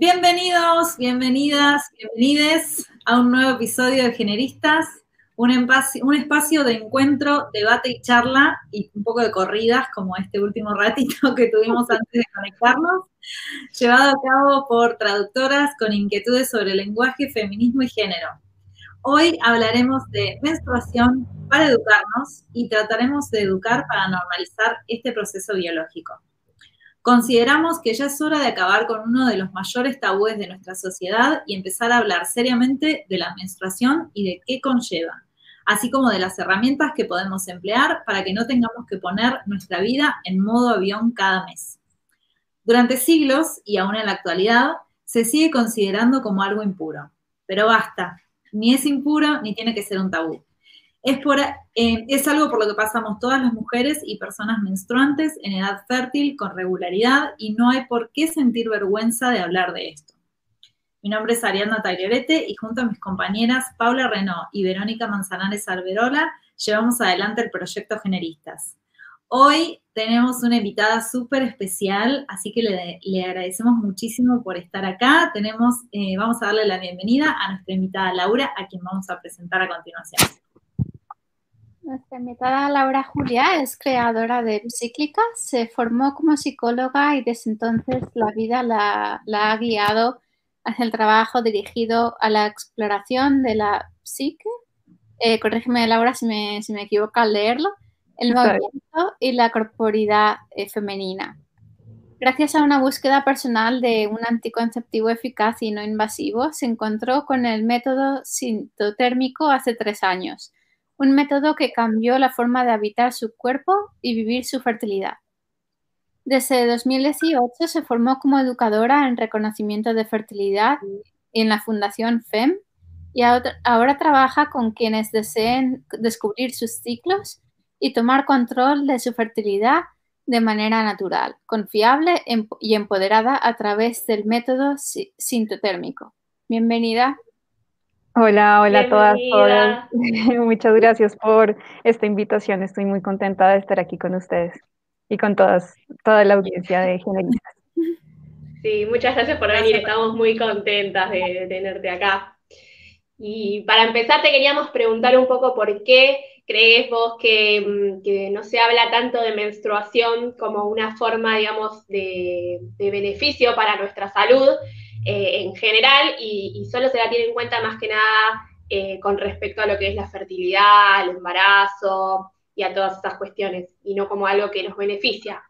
Bienvenidos, bienvenidas, bienvenides a un nuevo episodio de Generistas, un, un espacio de encuentro, debate y charla y un poco de corridas como este último ratito que tuvimos antes de conectarnos, llevado a cabo por traductoras con inquietudes sobre lenguaje, feminismo y género. Hoy hablaremos de menstruación para educarnos y trataremos de educar para normalizar este proceso biológico. Consideramos que ya es hora de acabar con uno de los mayores tabúes de nuestra sociedad y empezar a hablar seriamente de la menstruación y de qué conlleva, así como de las herramientas que podemos emplear para que no tengamos que poner nuestra vida en modo avión cada mes. Durante siglos y aún en la actualidad, se sigue considerando como algo impuro. Pero basta, ni es impuro ni tiene que ser un tabú. Eh, es algo por lo que pasamos todas las mujeres y personas menstruantes en edad fértil con regularidad y no hay por qué sentir vergüenza de hablar de esto. Mi nombre es Ariana Tagliarete y junto a mis compañeras Paula Renault y Verónica Manzanares Alberola llevamos adelante el proyecto Generistas. Hoy tenemos una invitada súper especial, así que le, agradecemos muchísimo por estar acá. Tenemos, eh, vamos a darle la bienvenida a nuestra invitada Laura, a quien vamos a presentar a continuación. Nuestra invitada Laura Julia es creadora de Psíclica, se formó como psicóloga y desde entonces la vida la, ha guiado hacia el trabajo dirigido a la exploración de la psique, eh, corrígeme Laura si me, si me equivoco al leerlo, el movimiento y la corporidad eh, femenina. Gracias a una búsqueda personal de un anticonceptivo eficaz y no invasivo, se encontró con el método sintotérmico hace tres años un método que cambió la forma de habitar su cuerpo y vivir su fertilidad. Desde 2018 se formó como educadora en reconocimiento de fertilidad en la Fundación FEM y ahora trabaja con quienes deseen descubrir sus ciclos y tomar control de su fertilidad de manera natural, confiable y empoderada a través del método sintotérmico. Bienvenida. Hola, hola a todas, todas. Muchas gracias por esta invitación. Estoy muy contenta de estar aquí con ustedes y con todas, toda la audiencia de Generistas. Sí, muchas gracias por venir. Estamos muy contentas de tenerte acá. Y para empezar, te queríamos preguntar un poco por qué crees vos que, mm, no se habla tanto de menstruación como una forma, digamos, de beneficio para nuestra salud eh, en general y, solo se la tiene en cuenta más que nada eh, con respecto a lo que es la fertilidad, el embarazo y a todas estas cuestiones, y no como algo que nos beneficia.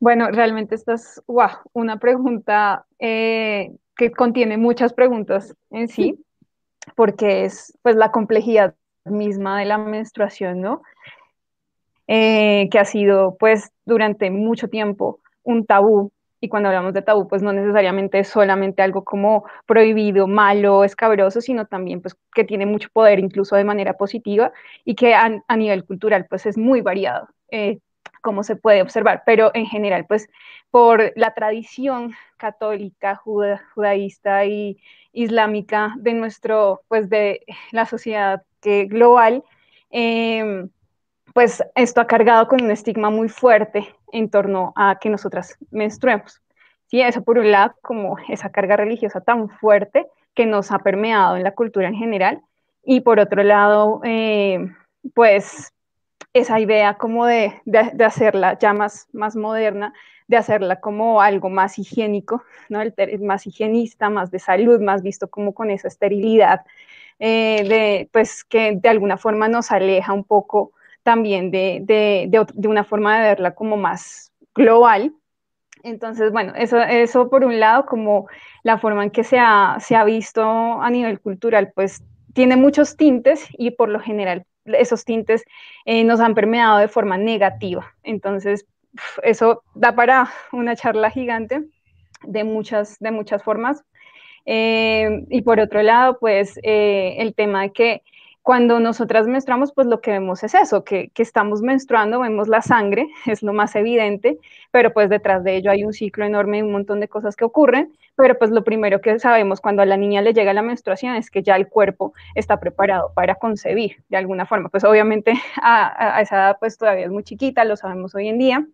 Bueno, realmente esta es una pregunta eh, que contiene muchas preguntas en sí, porque es pues la complejidad misma de la menstruación, ¿no? que ha sido pues durante mucho tiempo un tabú y cuando hablamos de tabú, pues no necesariamente es solamente algo como prohibido, malo, escabroso, sino también pues que tiene mucho poder incluso de manera positiva y que a, nivel cultural pues es muy variado, eh, como se puede observar, pero en general pues por la tradición católica, judaísta y islámica de nuestro, pues de la sociedad que, global, eh, pues esto ha cargado con un estigma muy fuerte en torno a que nosotras menstruemos. Sí, eso por un lado, como esa carga religiosa tan fuerte que nos ha permeado en la cultura en general, y por otro lado, eh, pues esa idea como de, de, hacerla ya más, más moderna, de hacerla como algo más higiénico, ¿no? El, más higienista, más de salud, más visto como con esa esterilidad, eh, de, pues que de alguna forma nos aleja un poco también de, de, de, una forma de verla como más global. Entonces, bueno, eso, eso por un lado, como la forma en que se ha, se ha visto a nivel cultural, pues tiene muchos tintes y por lo general esos tintes eh, nos han permeado de forma negativa. Entonces, eso da para una charla gigante de muchas, de muchas formas. Eh, y por otro lado, pues eh, el tema de que cuando nosotras menstruamos, pues lo que vemos es eso, que, estamos menstruando, vemos la sangre, es lo más evidente, pero pues detrás de ello hay un ciclo enorme y un montón de cosas que ocurren, pero pues lo primero que sabemos cuando a la niña le llega la menstruación es que ya el cuerpo está preparado para concebir de alguna forma. Pues obviamente a, esa edad pues todavía es muy chiquita, lo sabemos hoy en día,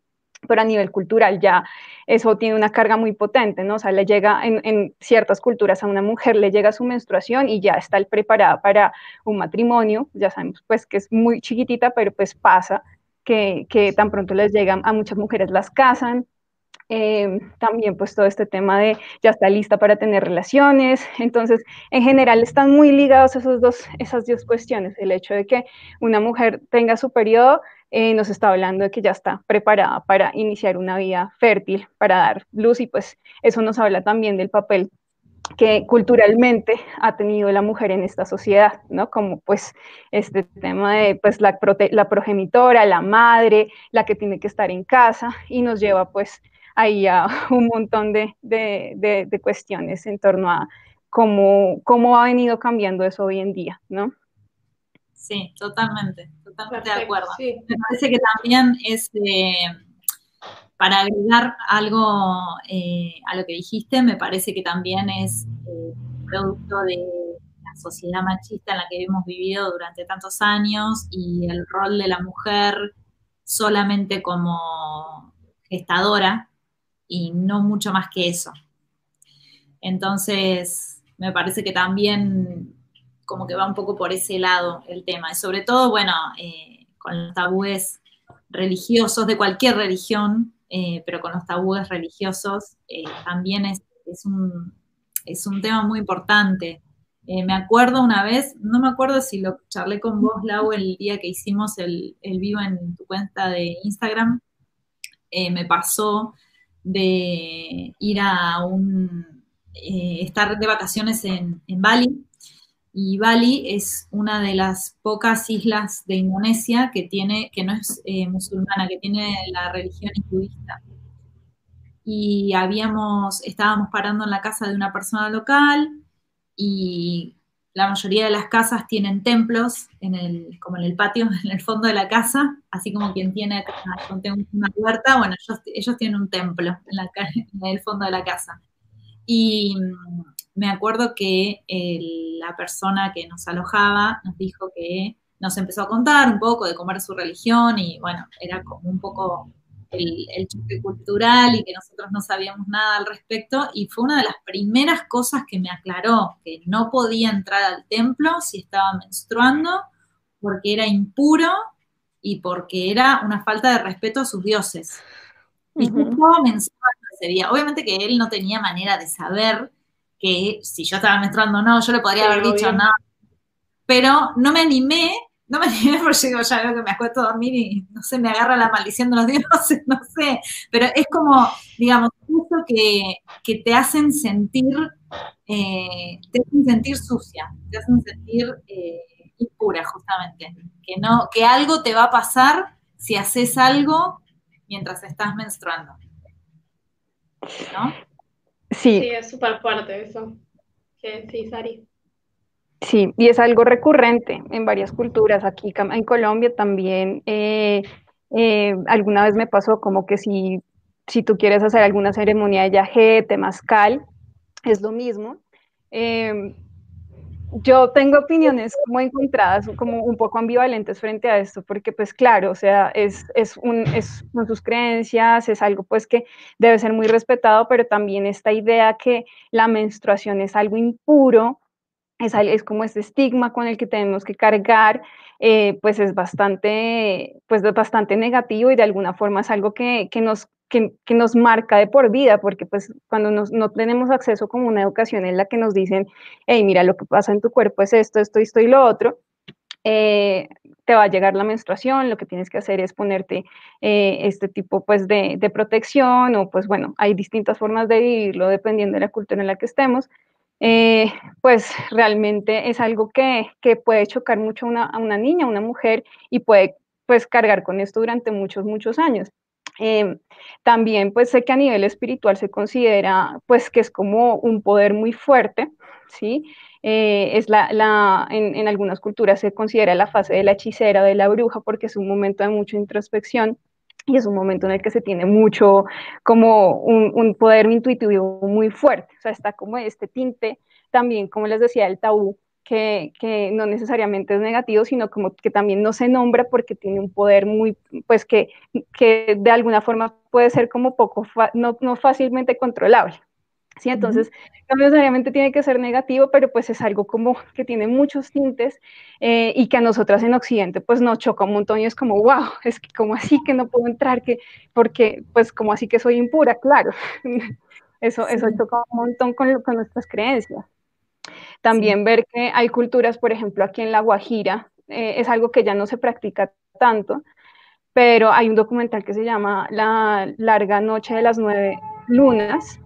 pero a nivel cultural ya eso tiene una carga muy potente, ¿no? O sea, le llega en, ciertas culturas a una mujer le llega su menstruación y ya está preparada para un matrimonio, ya sabemos pues que es muy chiquitita, pero pues pasa que, que tan pronto les llegan a muchas mujeres las casan, eh, también pues todo este tema de ya está lista para tener relaciones. Entonces, en general están muy ligados esos dos, esas dos cuestiones. El hecho de que una mujer tenga su periodo eh, nos está hablando de que ya está preparada para iniciar una vida fértil, para dar luz y pues eso nos habla también del papel que culturalmente ha tenido la mujer en esta sociedad, ¿no? Como pues este tema de pues la, la progenitora, la madre, la que tiene que estar en casa y nos lleva pues ahí a un montón de, de, de, cuestiones en torno a cómo, cómo ha venido cambiando eso hoy en día, ¿no? Sí, totalmente, totalmente de acuerdo. Me parece que también es, eh, para agregar algo eh, a lo que dijiste, me parece que también es eh, producto de la sociedad machista en la que hemos vivido durante tantos años y el rol de la mujer solamente como gestadora y no mucho más que eso. Entonces, me parece que también como que va un poco por ese lado el tema. Y sobre todo, bueno, eh, con los tabúes religiosos de cualquier religión, eh, pero con los tabúes religiosos eh, también es, un, es, un, tema muy importante. me acuerdo una vez, no me acuerdo si lo charlé con vos, Lau, el día que hicimos el, el vivo en tu cuenta de Instagram, me pasó de ir a un, eh, estar de vacaciones en, Bali. Y Bali es una de las pocas islas de Indonesia que tiene, que no es eh, musulmana, que tiene la religión hinduista. Y habíamos, estábamos parando en la casa de una persona local y la mayoría de las casas tienen templos en el, como en el patio, en el fondo de la casa, así como quien tiene una huerta, bueno, ellos, tienen un templo en, la, en, el fondo de la casa. Y mm, me acuerdo que la persona que nos alojaba nos dijo que nos empezó a contar un poco de cómo era su religión y bueno, era como un poco el, choque cultural y que nosotros no sabíamos nada al respecto. Y fue una de las primeras cosas que me aclaró que no podía entrar al templo si estaba menstruando porque era impuro y porque era una falta de respeto a sus dioses. Y yo estaba menstruando ese día. Obviamente que él no tenía manera de saber que si yo estaba menstruando o no, yo le podría haber dicho no. Pero no me animé no me entiendes porque digo, ya veo que me acuesto a dormir y no sé, me agarra la maldición de los dioses, no sé. Pero es como, digamos, eso que, que te hacen sentir, eh, te hacen sentir sucia, te hacen sentir eh, impura, justamente. Que, no, que algo te va a pasar si haces algo mientras estás menstruando. ¿No? Sí. Sí, es súper fuerte eso. Sí, Sari. Sí, y es algo recurrente en varias culturas. Aquí en Colombia también eh, eh, alguna vez me pasó como que si, si tú quieres hacer alguna ceremonia de yajé, temazcal, es lo mismo. Em, yo tengo opiniones como encontradas, como un poco ambivalentes frente a esto, porque pues claro, o sea, es, es, un, es sus creencias, es algo pues que debe ser muy respetado, pero también esta idea que la menstruación es algo impuro, es, es como ese estigma con el que tenemos que cargar, eh, pues es bastante, pues bastante negativo y de alguna forma es algo que, que nos, que, que, nos marca de por vida, porque pues cuando nos, no tenemos acceso como una educación en la que nos dicen, hey, mira, lo que pasa en tu cuerpo es esto, esto, esto y lo otro, eh, te va a llegar la menstruación, lo que tienes que hacer es ponerte eh, este tipo pues de, de, protección o pues bueno, hay distintas formas de vivirlo dependiendo de la cultura en la que estemos, eh, pues realmente es algo que, puede chocar mucho a una, niña, a una mujer y puede pues cargar con esto durante muchos, muchos años. Eh, también pues sé que a nivel espiritual se considera pues que es como un poder muy fuerte, ¿sí? Eh, es la, la en, en, algunas culturas se considera la fase de la hechicera, de la bruja, porque es un momento de mucha introspección y es un momento en el que se tiene mucho como un, poder intuitivo muy fuerte, o sea, está como este tinte también, como les decía, el tabú que, que, no necesariamente es negativo, sino como que también no se nombra porque tiene un poder muy, pues que, que de alguna forma puede ser como poco, no, no fácilmente controlable. ¿Sí? Entonces, no necesariamente tiene que ser negativo, pero pues es algo como que tiene muchos tintes eh, y que a nosotras en Occidente pues nos choca un montón y es como, wow, es que como así que no puedo entrar, que, porque pues como así que soy impura, claro. Eso, eso choca un montón con, con nuestras creencias. También ver que hay culturas, por ejemplo, aquí en La Guajira, eh, es algo que ya no se practica tanto, pero hay un documental que se llama La larga noche de las nueve lunas,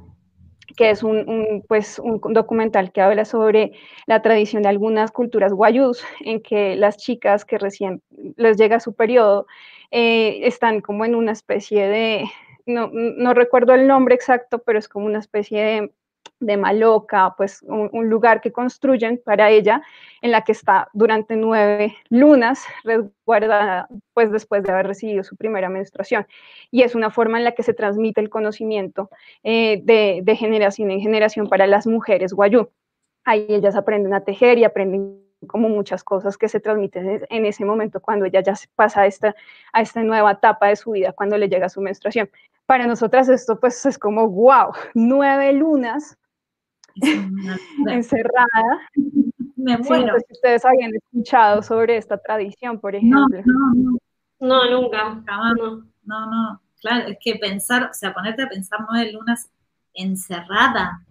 que es un, pues, un documental que habla sobre la tradición de algunas culturas guayús, en que las chicas que recién les llega su periodo eh, están como en una especie de, no, no, recuerdo el nombre exacto, pero es como una especie de de Maloca, pues un, lugar que construyen para ella, en la que está durante nueve lunas resguardada, pues después de haber recibido su primera menstruación. Y es una forma en la que se transmite el conocimiento eh, de, generación en generación para las mujeres guayú. Ahí ellas aprenden a tejer y aprenden como muchas cosas que se transmiten en ese momento cuando ella ya pasa a esta, a esta nueva etapa de su vida, cuando le llega su menstruación. Para nosotras esto pues es como, wow, nueve lunas encerrada. Me muero. si ustedes habían escuchado sobre esta tradición, por ejemplo. No, no, no. nunca. No. no, no. Claro, es que pensar, o sea, ponerte a pensar nueve lunas encerrada.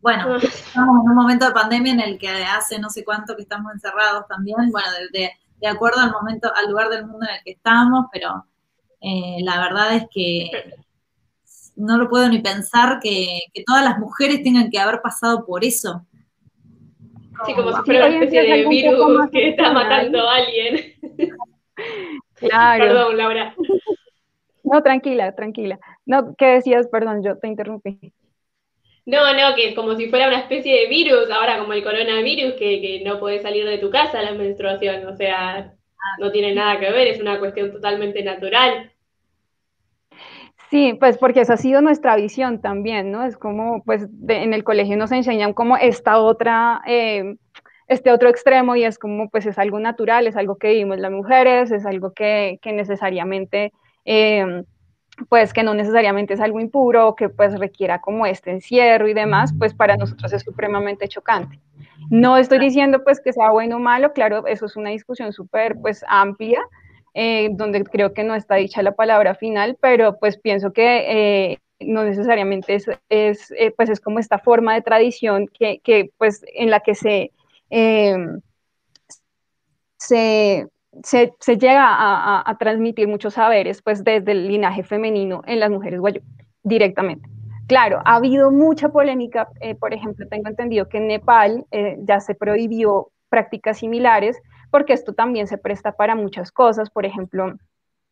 Bueno, estamos en un momento de pandemia en el que hace no sé cuánto que estamos encerrados también, bueno, de, de, acuerdo al momento, al lugar del mundo en el que estamos, pero eh, la verdad es que no lo puedo ni pensar que, todas las mujeres tengan que haber pasado por eso. Sí, como si fuera una especie de virus que está matando a alguien. Claro. Perdón, Laura. No, tranquila, tranquila. No, ¿qué decías? Perdón, yo te interrumpí. No, no, que es como si fuera una especie de virus, ahora como el coronavirus, que, que no puedes salir de tu casa a la menstruación, o sea, no tiene nada que ver, es una cuestión totalmente natural. Sí, pues porque esa ha sido nuestra visión también, ¿no? Es como, pues en el colegio nos enseñan como esta otra, eh, este otro extremo y es como, pues es algo natural, es algo que vivimos las mujeres, es algo que, que necesariamente, eh, pues que no necesariamente es algo impuro, que pues requiera como este encierro y demás, pues para nosotros es supremamente chocante. No estoy diciendo pues que sea bueno o malo, claro, eso es una discusión súper pues amplia, eh, donde creo que no está dicha la palabra final, pero pues pienso que eh, no necesariamente es, es eh, pues es como esta forma de tradición que, que pues en la que se, se, se, se, llega a, a, transmitir muchos saberes pues desde el linaje femenino en las mujeres guayú directamente. Claro, ha habido mucha polémica, por ejemplo, tengo entendido que en Nepal ya se prohibió prácticas similares, porque esto también se presta para muchas cosas, por ejemplo,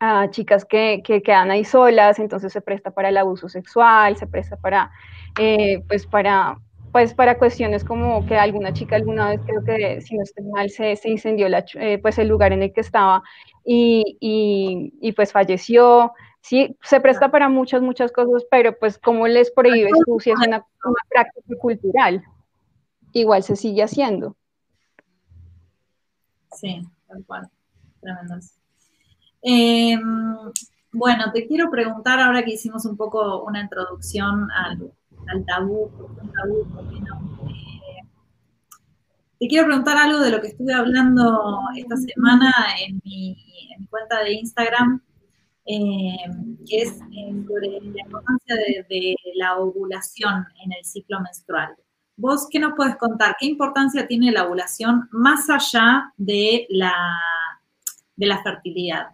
a chicas que, que quedan ahí solas, entonces se presta para el abuso sexual, se presta para, eh, pues para, pues para cuestiones como que alguna chica alguna vez creo que si no estoy mal se, se incendió la, eh, pues el lugar en el que estaba y, y, y, pues falleció. Sí, se presta para muchas, muchas cosas, pero pues como les prohíbe tú si es una práctica cultural, igual se sigue haciendo. Sí, tal cual. Tremendo. Em, bueno, te quiero preguntar, ahora que hicimos un poco una introducción al, tabú, eh, te quiero preguntar algo de lo que estuve hablando esta semana en mi, cuenta de Instagram, em, que es eh, sobre la importancia de la ovulación en el ciclo menstrual. ¿Vos qué nos puedes contar? ¿Qué importancia tiene la ovulación más allá de la, de la fertilidad?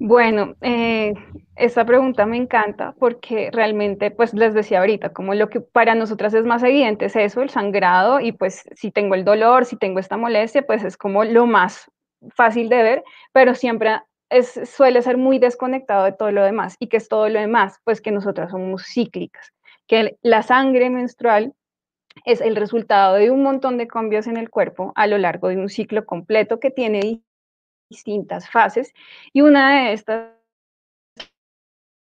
Bueno, eh, esta pregunta me encanta porque realmente, pues les decía ahorita, como lo que para nosotras es más evidente es eso, el sangrado, y pues si tengo el dolor, si tengo esta molestia, pues es como lo más fácil de ver, pero siempre es, suele ser muy desconectado de todo lo demás. ¿Y que es todo lo demás? Pues que nosotras somos cíclicas que la sangre menstrual es el resultado de un montón de cambios en el cuerpo a lo largo de un ciclo completo que tiene distintas fases y una de estas,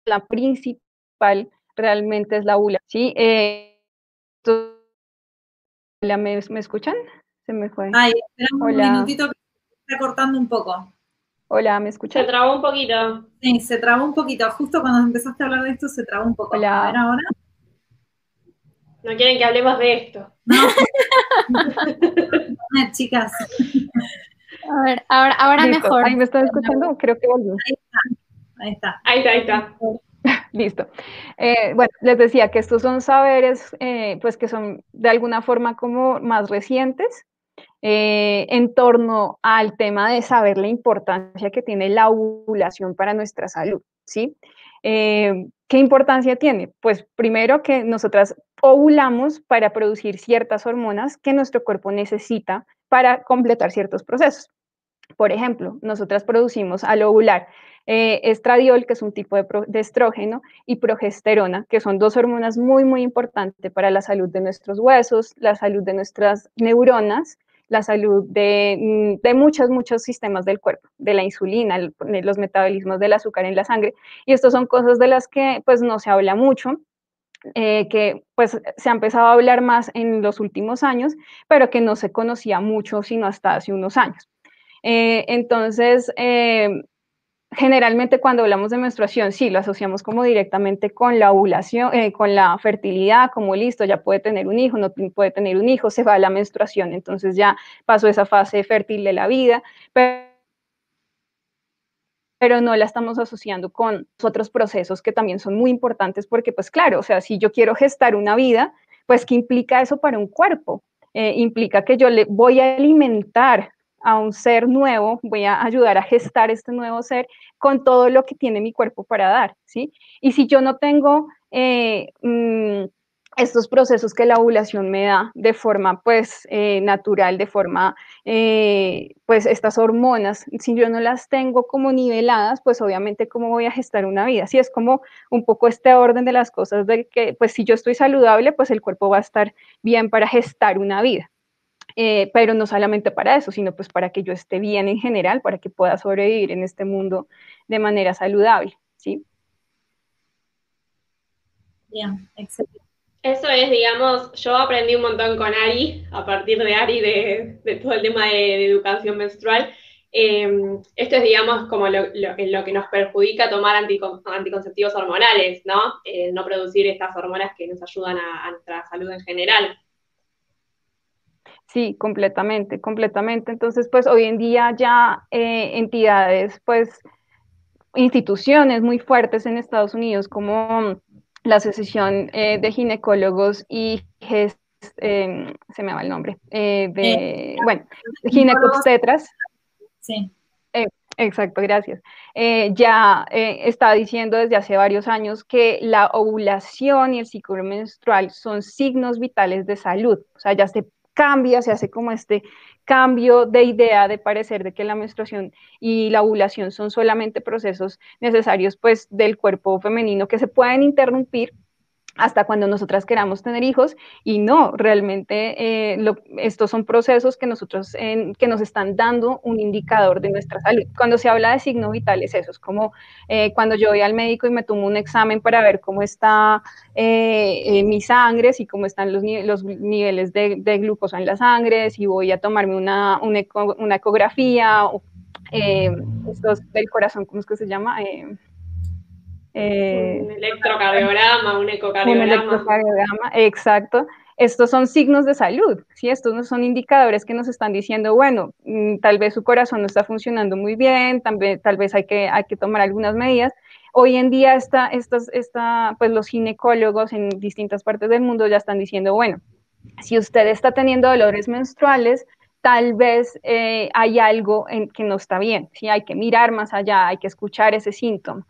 la principal realmente es la ovulación. ¿sí? Eh, ¿me, ¿me escuchan? Se me fue. Ay, esperamos un minutito que se está cortando un poco. Hola, ¿me escuchan? Se trabó un poquito. Sí, se trabó un poquito. Justo cuando empezaste a hablar de esto, se trabó un poco. Hola. A ver ahora. No quieren que hablemos de esto. No. chicas. A ver, ahora, ahora Listo. mejor. ¿Ahí me están escuchando? Creo que volvió. Ahí está. Ahí está, ahí está. Listo. Eh, bueno, les decía que estos son saberes, eh, pues que son de alguna forma como más recientes eh, en torno al tema de saber la importancia que tiene la ovulación para nuestra salud, ¿sí? Eh, ¿Qué importancia tiene? Pues primero que nosotras ovulamos para producir ciertas hormonas que nuestro cuerpo necesita para completar ciertos procesos. Por ejemplo, nosotras producimos al ovular eh, estradiol, que es un tipo de, estrógeno, y progesterona, que son dos hormonas muy, muy importantes para la salud de nuestros huesos, la salud de nuestras neuronas, la salud de, de muchos, muchos sistemas del cuerpo, de la insulina, el, los metabolismos del azúcar en la sangre. Y estas son cosas de las que pues no se habla mucho, eh, que pues se ha empezado a hablar más en los últimos años, pero que no se conocía mucho sino hasta hace unos años. Eh, entonces, eh, generalmente cuando hablamos de menstruación, sí, lo asociamos como directamente con la ovulación, con la fertilidad, como listo, ya puede tener un hijo, no puede tener un hijo, se va a la menstruación, entonces ya pasó esa fase fértil de la vida, pero pero no la estamos asociando con otros procesos que también son muy importantes porque, pues claro, o sea, si yo quiero gestar una vida, pues ¿qué implica eso para un cuerpo? Eh, implica que yo le voy a alimentar a un ser nuevo, voy a ayudar a gestar este nuevo ser con todo lo que tiene mi cuerpo para dar, ¿sí? Y si yo no tengo eh, mmm, estos procesos que la ovulación me da de forma pues eh, natural, de forma eh, pues estas hormonas, si yo no las tengo como niveladas, pues obviamente cómo voy a gestar una vida. Si es como un poco este orden de las cosas de que pues si yo estoy saludable, pues el cuerpo va a estar bien para gestar una vida. Eh, pero no solamente para eso, sino pues para que yo esté bien en general, para que pueda sobrevivir en este mundo de manera saludable, ¿sí? Bien, excelente. Eso es, digamos, yo aprendí un montón con Ari, a partir de Ari, de, todo el tema de, educación menstrual. Eh, esto es, digamos, como lo, que nos perjudica tomar anticon, anticonceptivos hormonales, ¿no? Eh, no producir estas hormonas que nos ayudan a, a, nuestra salud en general. Sí, completamente, completamente. Entonces, pues hoy en día ya eh, entidades, pues instituciones muy fuertes en Estados Unidos como la Asociación eh, de Ginecólogos y GES, eh, se me va el nombre, eh, de, bueno, ginecobstetras. Sí. exacto, gracias. ya está diciendo desde hace varios años que la ovulación y el ciclo menstrual son signos vitales de salud, o sea, ya se cambia, se hace como este cambio de idea, de parecer de que la menstruación y la ovulación son solamente procesos necesarios pues del cuerpo femenino que se pueden interrumpir hasta cuando nosotras queramos tener hijos y no, realmente eh, lo, estos son procesos que nosotros, que nos están dando un indicador de nuestra salud. Cuando se habla de signo vital es eso, es como eh, cuando yo voy al médico y me tomo un examen para ver cómo está eh, mi sangre, y cómo están los, niveles de, glucosa en la sangre, si voy a tomarme una, una, eco, una ecografía, estos del corazón, ¿cómo es que se llama? Eh, un electrocardiograma, un ecocardiograma. Un electrocardiograma, exacto. Estos son signos de salud, ¿sí? Estos no son indicadores que nos están diciendo, bueno, mm, tal vez su corazón no está funcionando muy bien, tal vez, tal vez hay, que, hay que tomar algunas medidas. Hoy en día está, está, pues los ginecólogos en distintas partes del mundo ya están diciendo, bueno, si usted está teniendo dolores menstruales, tal vez eh, hay algo en, que no está bien, ¿sí? Hay que mirar más allá, hay que escuchar ese síntoma.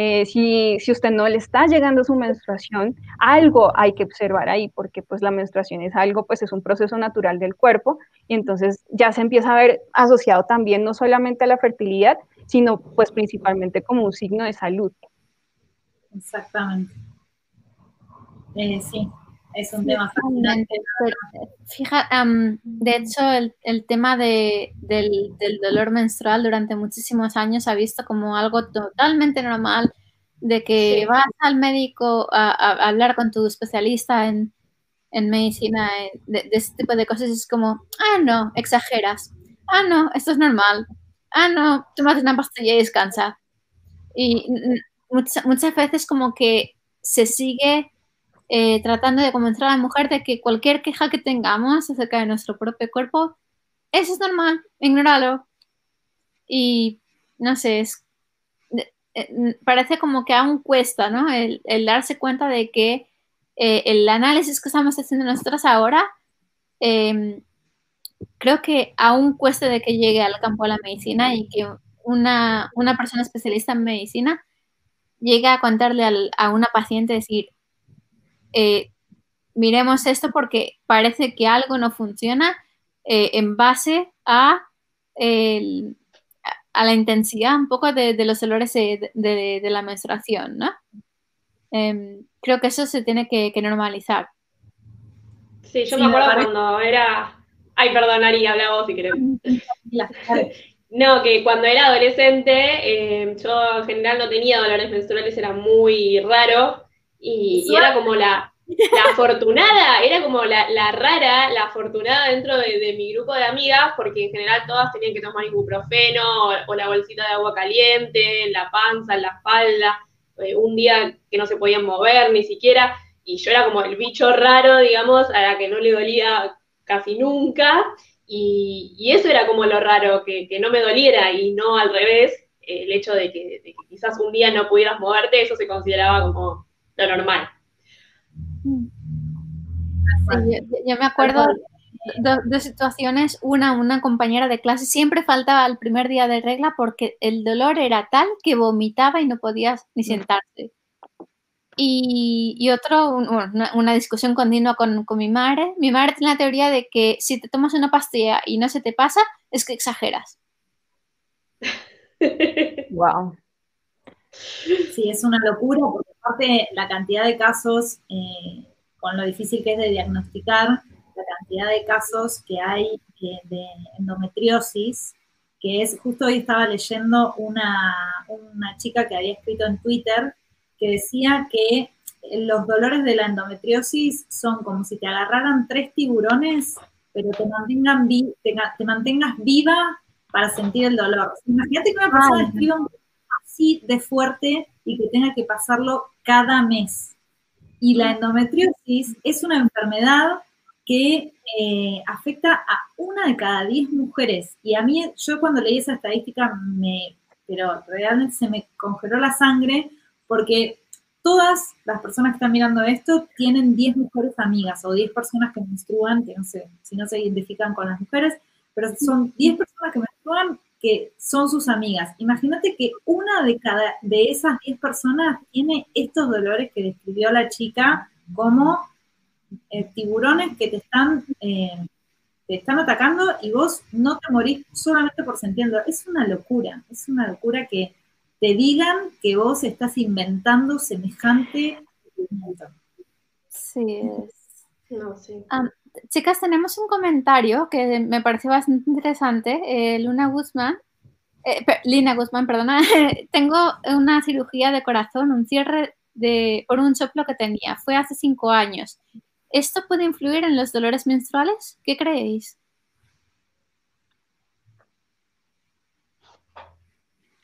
Eh, si, si, usted no le está llegando su menstruación, algo hay que observar ahí, porque pues la menstruación es algo, pues es un proceso natural del cuerpo, y entonces ya se empieza a ver asociado también no solamente a la fertilidad, sino pues principalmente como un signo de salud. Exactamente. Eh, sí, es un tema fascinante. Fija, um, de hecho, el, el tema de, del, del, dolor menstrual durante muchísimos años se ha visto como algo totalmente normal, de que sí. vas al médico a, a, hablar con tu especialista en, en medicina de, este tipo de cosas es como, ah, no, exageras. Ah, no, esto es normal. Ah, no, tomas una pastilla y descansa. Y muchas, muchas veces como que se sigue eh, tratando de convencer a la mujer de que cualquier queja que tengamos acerca de nuestro propio cuerpo, eso es normal, ignóralo. Y no sé, es, eh, parece como que aún cuesta, ¿no? El, darse cuenta de que eh, el análisis que estamos haciendo nosotros ahora, em, creo que aún cuesta de que llegue al campo de la medicina y que una, persona especialista en medicina llegue a contarle a una paciente, decir, eh, miremos esto porque parece que algo no funciona eh, en base a, a la intensidad un poco de, los dolores de, la menstruación, ¿no? Em, creo que eso se tiene que, normalizar. Sí, yo me acuerdo cuando era... Ay, perdón, Ari, habla vos si querés. No, que cuando era adolescente, eh, yo en general no tenía dolores menstruales, era muy raro. Y, era como la, la afortunada, era como la, la, rara, la afortunada dentro de, mi grupo de amigas, porque en general todas tenían que tomar ibuprofeno o, la bolsita de agua caliente, en la panza, en la espalda, eh, un día que no se podían mover ni siquiera, y yo era como el bicho raro, digamos, a la que no le dolía casi nunca, y, y eso era como lo raro, que, que, no me doliera y no al revés, el hecho de que, de que quizás un día no pudieras moverte, eso se consideraba como lo normal. yo, me acuerdo de, situaciones, una, una compañera de clase siempre faltaba el primer día de regla porque el dolor era tal que vomitaba y no podía ni sentarse. Y, y otro, una, discusión continua con, con, mi madre. Mi madre tiene la teoría de que si te tomas una pastilla y no se te pasa, es que exageras. Wow. Sí, es una locura, porque aparte la cantidad de casos, eh, con lo difícil que es de diagnosticar, la cantidad de casos que hay de endometriosis, que es, justo hoy estaba leyendo una, una chica que había escrito en Twitter que decía que los dolores de la endometriosis son como si te agarraran tres tiburones, pero te, mantengan te, mantengas viva para sentir el dolor. Imagínate que una persona escriba un de fuerte y que tenga que pasarlo cada mes. Y la endometriosis es una enfermedad que eh, afecta a una de cada diez mujeres. Y a mí, yo cuando leí esa estadística, me, pero realmente se me congeló la sangre porque todas las personas que están mirando esto tienen 10 mujeres amigas o 10 personas que menstruan, que no sé si no se identifican con las mujeres, pero son 10 personas que menstruan que son sus amigas. Imagínate que una de cada de esas 10 personas tiene estos dolores que describió la chica como eh, tiburones que te están, eh, te están atacando y vos no te morís solamente por sentirlo. Es una locura, es una locura que te digan que vos estás inventando semejante Sí, chicas, tenemos un comentario que me pareció bastante interesante. Eh, Luna Guzmán, eh, Lina Guzmán, perdona, tengo una cirugía de corazón, un cierre de, por un soplo que tenía. Fue hace cinco años. ¿Esto puede influir en los dolores menstruales? ¿Qué creéis?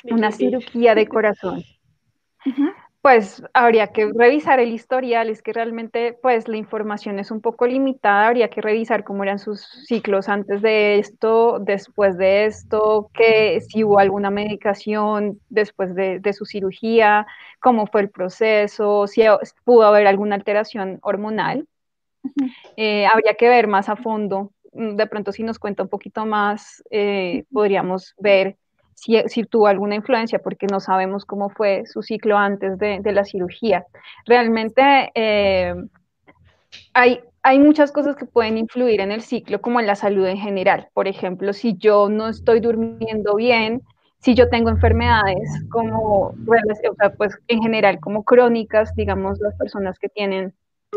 Una cirugía de corazón pues habría que revisar el historial, es que realmente pues la información es un poco limitada, habría que revisar cómo eran sus ciclos antes de esto, después de esto, que si hubo alguna medicación después de, su cirugía, cómo fue el proceso, si pudo haber alguna alteración hormonal. Eh, habría que ver más a fondo, mm, de pronto si nos cuenta un poquito más, eh, podríamos ver si, tuvo alguna influencia, porque no sabemos cómo fue su ciclo antes de, la cirugía. Realmente eh, hay, hay muchas cosas que pueden influir en el ciclo, como en la salud en general. Por ejemplo, si yo no estoy durmiendo bien, si yo tengo enfermedades como, o sea, pues en general como crónicas, digamos, las personas que tienen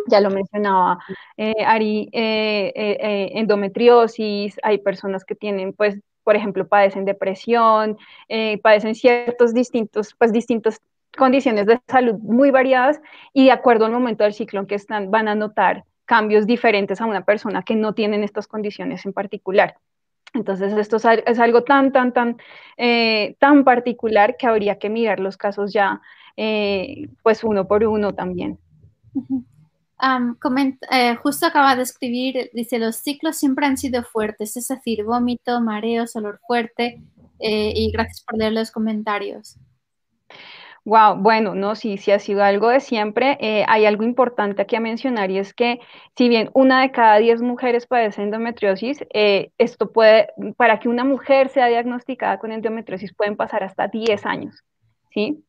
ya lo mencionaba eh, Ari, eh, endometriosis, hay personas que tienen pues por ejemplo, padecen depresión, eh, padecen ciertos distintos, pues distintas condiciones de salud muy variadas y de acuerdo al momento del ciclo en que están, van a notar cambios diferentes a una persona que no tiene estas condiciones en particular. Entonces, esto es algo tan, tan, tan, eh, tan particular que habría que mirar los casos ya, eh, pues uno por uno también. Eh, justo acaba de escribir, dice, los ciclos siempre han sido fuertes, es decir, vómito, mareos, olor fuerte, y gracias por leer los comentarios. Wow, bueno, no, sí, sí ha sido algo de siempre. Eh, hay algo importante aquí a mencionar y es que si bien una de cada diez mujeres padece endometriosis, eh, esto puede, para que una mujer sea diagnosticada con endometriosis pueden pasar hasta 10 años, ¿sí?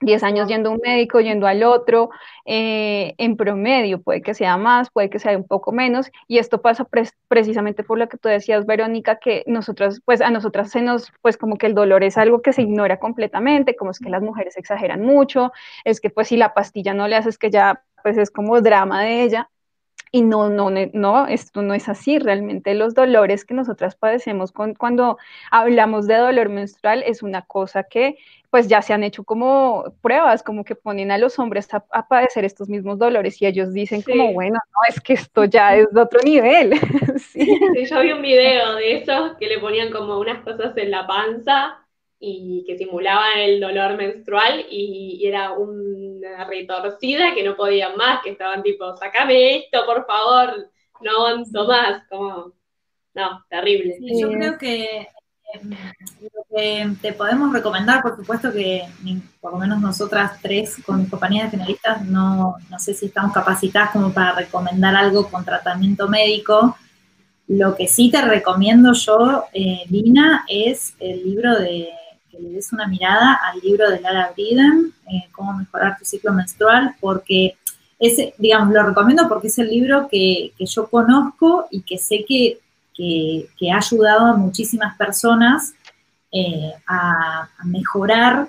10 años yendo a un médico, yendo al otro, eh, en promedio, puede que sea más, puede que sea un poco menos, y esto pasa precisamente por lo que tú decías, Verónica, que nosotras, pues a nosotras se nos, pues como que el dolor es algo que se ignora completamente, como es que las mujeres exageran mucho, es que pues si la pastilla no le haces que ya, pues es como drama de ella, y no, no, no, esto no es así. Realmente los dolores que nosotras padecemos cuando hablamos de dolor menstrual es una cosa que pues ya se han hecho como pruebas, como que ponen a los hombres a, padecer estos mismos dolores y ellos dicen como, bueno, no, es que esto ya es de otro nivel. sí. yo vi un video de esos que le ponían como unas cosas en la panza y que simulaban el dolor menstrual y, era una retorcida que no podían más, que estaban tipo, sacame esto, por favor, no avanzo más, como, no, terrible. yo creo que lo que te podemos recomendar, por supuesto que por lo menos nosotras tres con compañías de finalistas no, no sé si estamos capacitadas como para recomendar algo con tratamiento médico, lo que sí te recomiendo yo, eh, Lina, es el libro de que le des una mirada al libro de Lara Briden, eh, Cómo mejorar tu ciclo menstrual, porque ese, digamos, lo recomiendo porque es el libro que, yo conozco y que sé que, ha ayudado a muchísimas personas eh, a, mejorar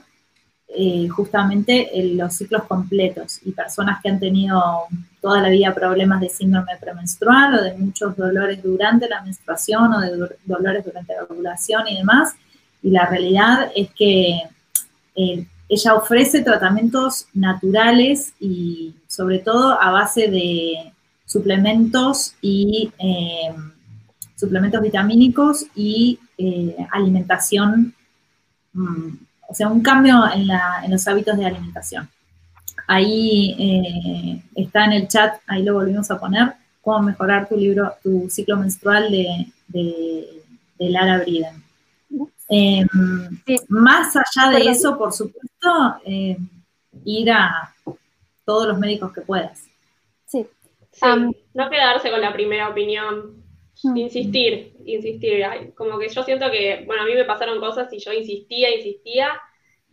eh, justamente los ciclos completos. Y personas que han tenido toda la vida problemas de síndrome premenstrual o de muchos dolores durante la menstruación o de dolores durante la ovulación y demás, y la realidad es que eh, ella ofrece tratamientos naturales y sobre todo a base de suplementos y eh, suplementos vitamínicos y eh, alimentación, mm, o sea, un cambio en, los hábitos de alimentación. Ahí está en el chat, ahí lo volvimos a poner, cómo mejorar tu libro, tu ciclo menstrual de, de Lara Briden. Em, más allá de eso, por supuesto, eh, ir a todos los médicos que puedas. Sí. no quedarse con la primera opinión, mm. insistir, insistir. Como que yo siento que, bueno, a mí me pasaron cosas y yo insistía, insistía,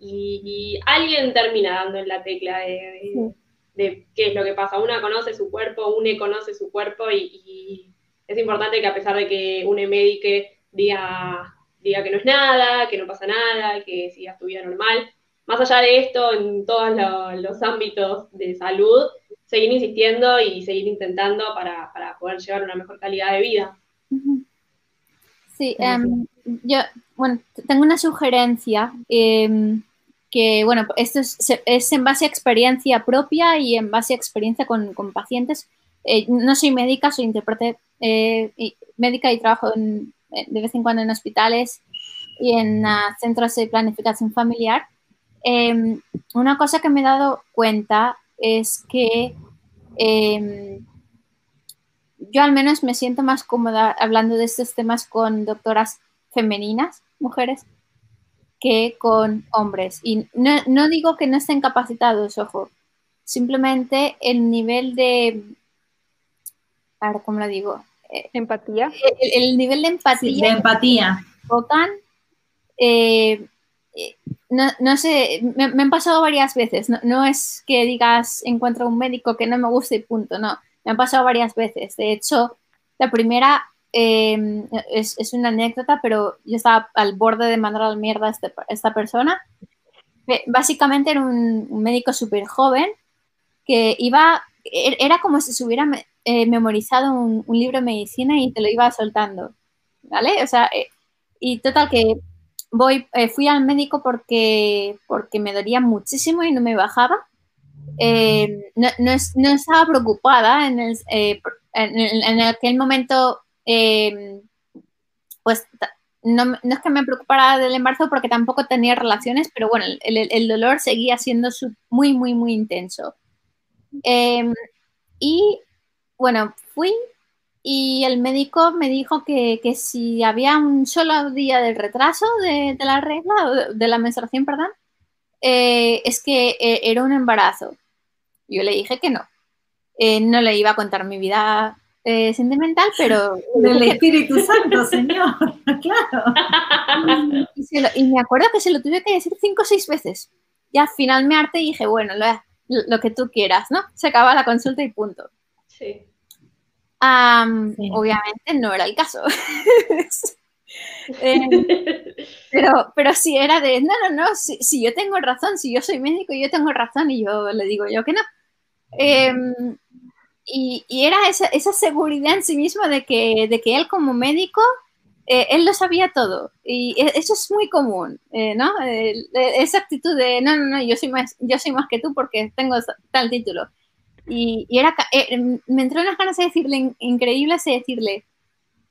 y, alguien termina dando en la tecla de, qué es lo que pasa. Una conoce su cuerpo, une conoce su cuerpo, y, y es importante que a pesar de que une médico diga diga que no es nada, que no pasa nada, que sigas tu vida normal. Más allá de esto, en todos los ámbitos de salud, seguir insistiendo y seguir intentando para, poder llevar una mejor calidad de vida. Sí, em, yo, bueno, tengo una sugerencia em, que, bueno, esto es, en base a experiencia propia y en base a experiencia con, pacientes. Eh, no soy médica, soy intérprete eh, médica y trabajo en, de vez en cuando en hospitales y en ah, centros de planificación familiar, em, una cosa que me he dado cuenta es que em, yo al menos me siento más cómoda hablando de estos temas con doctoras femeninas, mujeres, que con hombres. Y no, no digo que no estén capacitados, ojo, simplemente el nivel de, a ver, ¿cómo lo digo? Empatía. El, nivel de empatía. de empatía. Eh, eh, no, sé, me, han pasado varias veces. No, es que digas encuentro un médico que no me gusta y punto, no. Me han pasado varias veces. De hecho, la primera em, es, una anécdota, pero yo estaba al borde de mandar a la mierda a este, esta persona. Básicamente era un, médico súper joven que iba, e, era como si se hubiera eh, memorizado un, libro de medicina y te lo iba soltando, ¿vale? O sea, eh, y total que voy, eh, fui al médico porque, porque me dolía muchísimo y no me bajaba. No, no, estaba preocupada en el, en, aquel momento, em, pues no, es que me preocupara del embarazo porque tampoco tenía relaciones, pero bueno, el, dolor seguía siendo muy, muy, muy intenso. Em, y bueno, fui y el médico me dijo que, si había un solo día de retraso de, la regla, de la menstruación, perdón, eh, es que eh, era un embarazo. Yo le dije que no. Eh, no le iba a contar mi vida sentimental, pero... Del Espíritu Santo, Señor, claro. Y, me acuerdo que se lo tuve que decir cinco o seis veces. Y al final me harté y dije, bueno, lo, lo que tú quieras, ¿no? Se acaba la consulta y punto. Sí. Obviamente no era el caso. Em, pero, pero sí era de, no, no, no, si, yo tengo razón, si yo soy médico, yo tengo razón y yo le digo yo que no. Em, y, era esa, esa, seguridad en sí mismo de que, de que él como médico, eh, él lo sabía todo. Y e, eso es muy común, eh, ¿no? esa actitud de, no, no, no, yo soy, más, yo soy más que tú porque tengo tal título. Y, era, eh, me entró unas ganas de decirle, increíbles de decirle,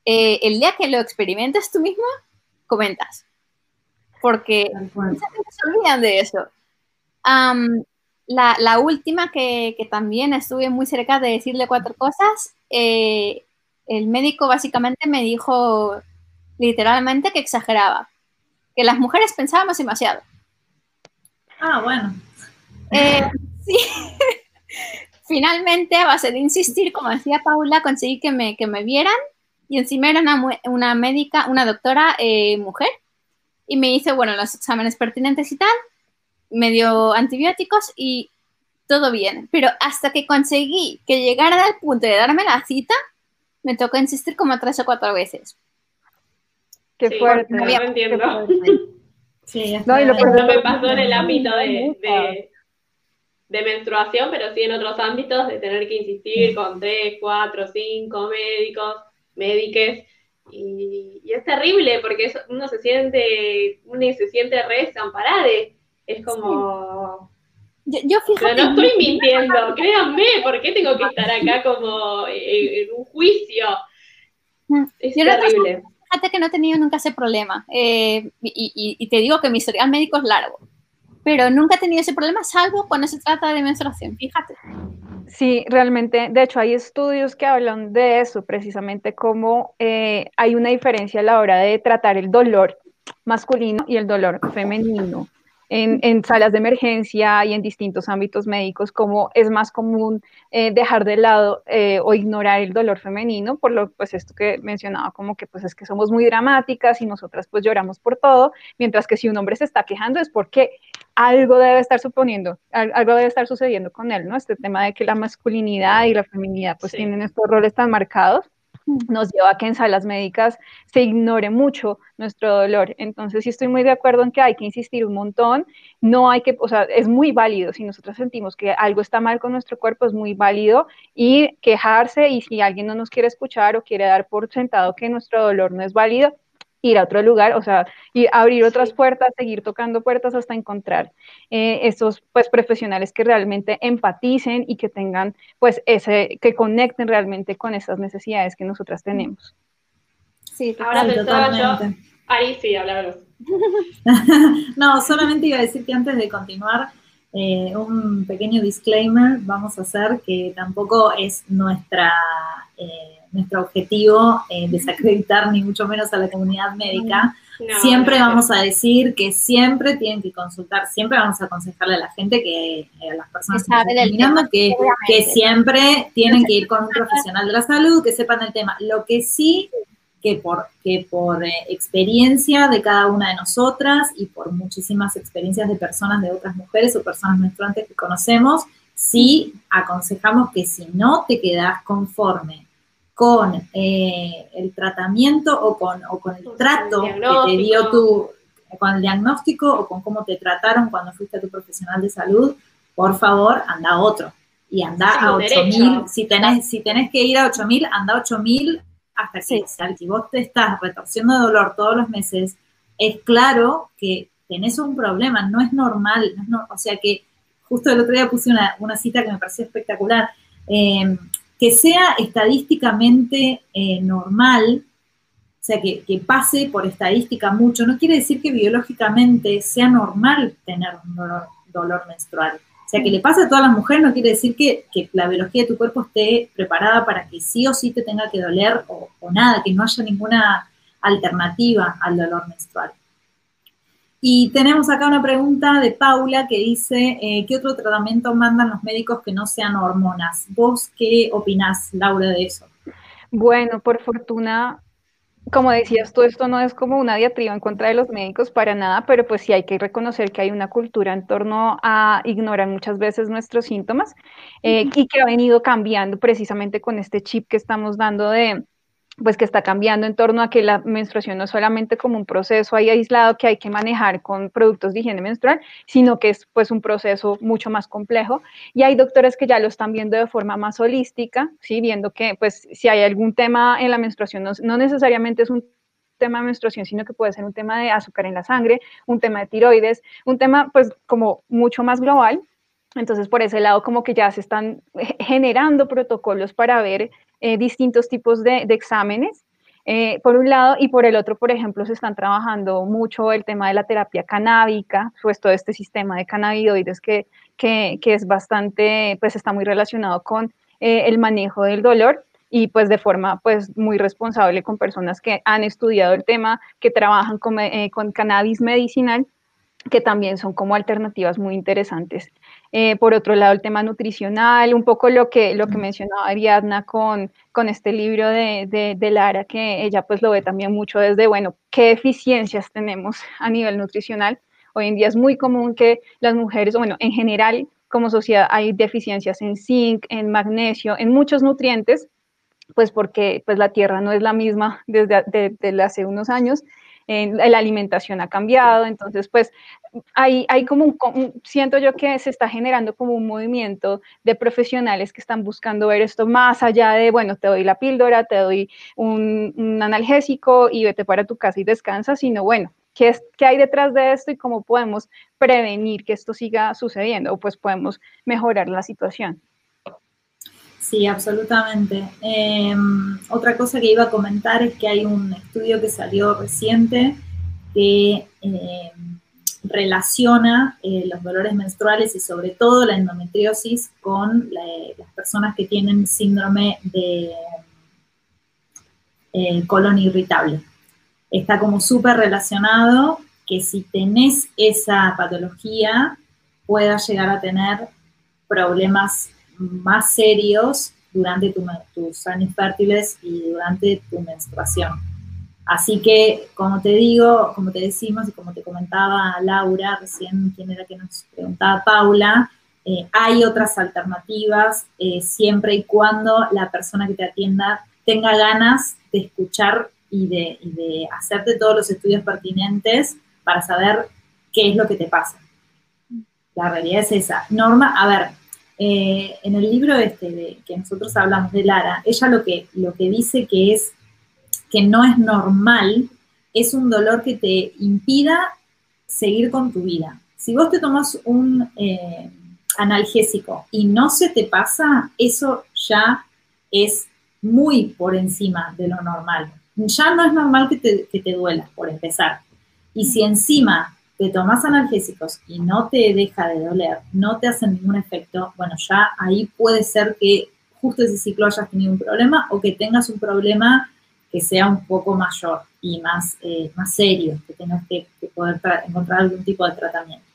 eh, el día que lo experimentes tú mismo, comentas. Porque se olvidan de eso. la, última que, también estuve muy cerca de decirle cuatro cosas, eh, el médico básicamente me dijo literalmente que exageraba, que las mujeres pensábamos demasiado. Ah, bueno. sí. Finalmente, a base de insistir, como decía Paula, conseguí que me, que me vieran y encima era una, médica, una doctora eh, mujer y me hizo, bueno, los exámenes pertinentes y tal, me dio antibióticos y todo bien. Pero hasta que conseguí que llegara al punto de darme la cita, me tocó insistir como tres o cuatro veces. Qué fuerte. No, entiendo. Sí, no, y lo no me pasó en el ámbito de de menstruación, pero sí en otros ámbitos de tener que insistir con tres, cuatro, cinco médicos, médiques. Y, es terrible porque uno se siente, uno se siente re desamparado. Es como... Yo, Pero no estoy mintiendo, créanme, ¿por qué tengo que estar acá como en, un juicio? Mm. Es terrible. fíjate que no he tenido nunca ese problema. Eh, y, y, te digo que mi historial médico es largo pero nunca he tenido ese problema, salvo cuando se trata de menstruación, fíjate. Sí, realmente, de hecho hay estudios que hablan de eso, precisamente como eh, hay una diferencia a la hora de tratar el dolor masculino y el dolor femenino en, salas de emergencia y en distintos ámbitos médicos, como es más común eh, dejar de lado eh, o ignorar el dolor femenino, por lo pues esto que mencionaba, como que pues es que somos muy dramáticas y nosotras pues lloramos por todo, mientras que si un hombre se está quejando es porque algo debe estar suponiendo, algo debe estar sucediendo con él, ¿no? Este tema de que la masculinidad y la feminidad pues tienen estos roles tan marcados nos lleva a que en salas médicas se ignore mucho nuestro dolor. Entonces, sí estoy muy de acuerdo en que hay que insistir un montón, no hay que, o sea, es muy válido, si nosotros sentimos que algo está mal con nuestro cuerpo, es muy válido y quejarse y si alguien no nos quiere escuchar o quiere dar por sentado que nuestro dolor no es válido, ir a otro lugar, o sea, y abrir otras puertas, seguir tocando puertas hasta encontrar eh, esos pues profesionales que realmente empaticen y que tengan pues ese, que conecten realmente con esas necesidades que nosotras tenemos. Sí, ahora pensaba yo, ahí sí, hablaros. no, solamente iba a decir que antes de continuar, eh, un pequeño disclaimer vamos a hacer que tampoco es nuestra... Eh, nuestro objetivo eh, desacreditar ni mucho menos a la comunidad médica. siempre vamos a decir que siempre tienen que consultar, siempre vamos a aconsejarle a la gente que, eh, a las personas que, que, siempre tienen que ir con un profesional de la salud, que sepan el tema. Lo que sí, que por, que por eh, experiencia de cada una de nosotras y por muchísimas experiencias de personas, de otras mujeres o personas menstruantes que conocemos, sí aconsejamos que si no te quedas conforme con eh, el tratamiento o con, con el trato que te dio tu, con el diagnóstico o con cómo te trataron cuando fuiste a tu profesional de salud, por favor, anda a otro. Y anda a 8000. Si tenés, si tenés que ir a 8000, anda a 8000 hasta que si vos te estás retorciendo de dolor todos los meses, es claro que tenés un problema, no es normal. o sea que justo el otro día puse una, cita que me pareció espectacular. Eh, que sea estadísticamente eh, normal, o sea, que, pase por estadística mucho, no quiere decir que biológicamente sea normal tener un dolor, menstrual. O sea, que le pase a todas las mujeres no quiere decir que, la biología de tu cuerpo esté preparada para que sí o sí te tenga que doler o, o nada, que no haya ninguna alternativa al dolor menstrual. Y tenemos acá una pregunta de Paula que dice, eh, ¿qué otro tratamiento mandan los médicos que no sean hormonas? ¿Vos qué opinás, Laura, de eso? Bueno, por fortuna, como decías tú, esto no es como una diatriba en contra de los médicos para nada, pero pues sí hay que reconocer que hay una cultura en torno a ignorar muchas veces nuestros síntomas eh, y que ha venido cambiando precisamente con este chip que estamos dando de pues que está cambiando en torno a que la menstruación no es solamente como un proceso ahí aislado que hay que manejar con productos de higiene menstrual, sino que es pues un proceso mucho más complejo y hay doctores que ya lo están viendo de forma más holística, ¿sí? viendo que pues si hay algún tema en la menstruación, no, necesariamente es un tema de menstruación, sino que puede ser un tema de azúcar en la sangre, un tema de tiroides, un tema pues como mucho más global. Entonces, por ese lado, como que ya se están generando protocolos para ver eh, distintos tipos de, exámenes, eh, por un lado, y por el otro, por ejemplo, se están trabajando mucho el tema de la terapia canábica, pues todo este sistema de cannabinoides que, que, es bastante, pues está muy relacionado con eh, el manejo del dolor y pues de forma pues muy responsable con personas que han estudiado el tema, que trabajan con, con cannabis medicinal que también son como alternativas muy interesantes. Eh, por otro lado, el tema nutricional, un poco lo que, lo que mencionaba Ariadna con, con este libro de, de, Lara, que ella pues lo ve también mucho desde, bueno, qué deficiencias tenemos a nivel nutricional. Hoy en día es muy común que las mujeres, bueno, en general como sociedad hay deficiencias en zinc, en magnesio, en muchos nutrientes, pues porque pues la tierra no es la misma desde, desde hace unos años la alimentación ha cambiado, entonces pues hay, hay como un, siento yo que se está generando como un movimiento de profesionales que están buscando ver esto más allá de, bueno, te doy la píldora, te doy un, analgésico y vete para tu casa y descansa, sino bueno, ¿Qué, es, ¿qué, hay detrás de esto y cómo podemos prevenir que esto siga sucediendo o pues podemos mejorar la situación. Sí, absolutamente. Em, otra cosa que iba a comentar es que hay un estudio que salió reciente que em, relaciona eh, los dolores menstruales y sobre todo la endometriosis con las personas que tienen síndrome de eh, colon irritable. Está como súper relacionado que si tenés esa patología puedas llegar a tener problemas más serios durante tus años fértiles y durante tu menstruación. Así que, como te digo, como te decimos y como te comentaba Laura, recién, quien era que nos preguntaba Paula, eh, hay otras alternativas eh, siempre y cuando la persona que te atienda tenga ganas de escuchar y de, y de hacerte todos los estudios pertinentes para saber qué es lo que te pasa. La realidad es esa. Norma, a ver, eh, en el libro este que nosotros hablamos de Lara, ella lo que, lo que dice que es que no es normal, es un dolor que te impida seguir con tu vida. Si vos te tomas un eh, analgésico y no se te pasa, eso ya es muy por encima de lo normal. Ya no es normal que te, que te duela, por empezar. Y si encima te tomas analgésicos y no te deja de doler, no te hacen ningún efecto, bueno, ya ahí puede ser que justo ese ciclo hayas tenido un problema o que tengas un problema que sea un poco mayor y más, eh, más serio, que tengas que, que poder encontrar algún tipo de tratamiento.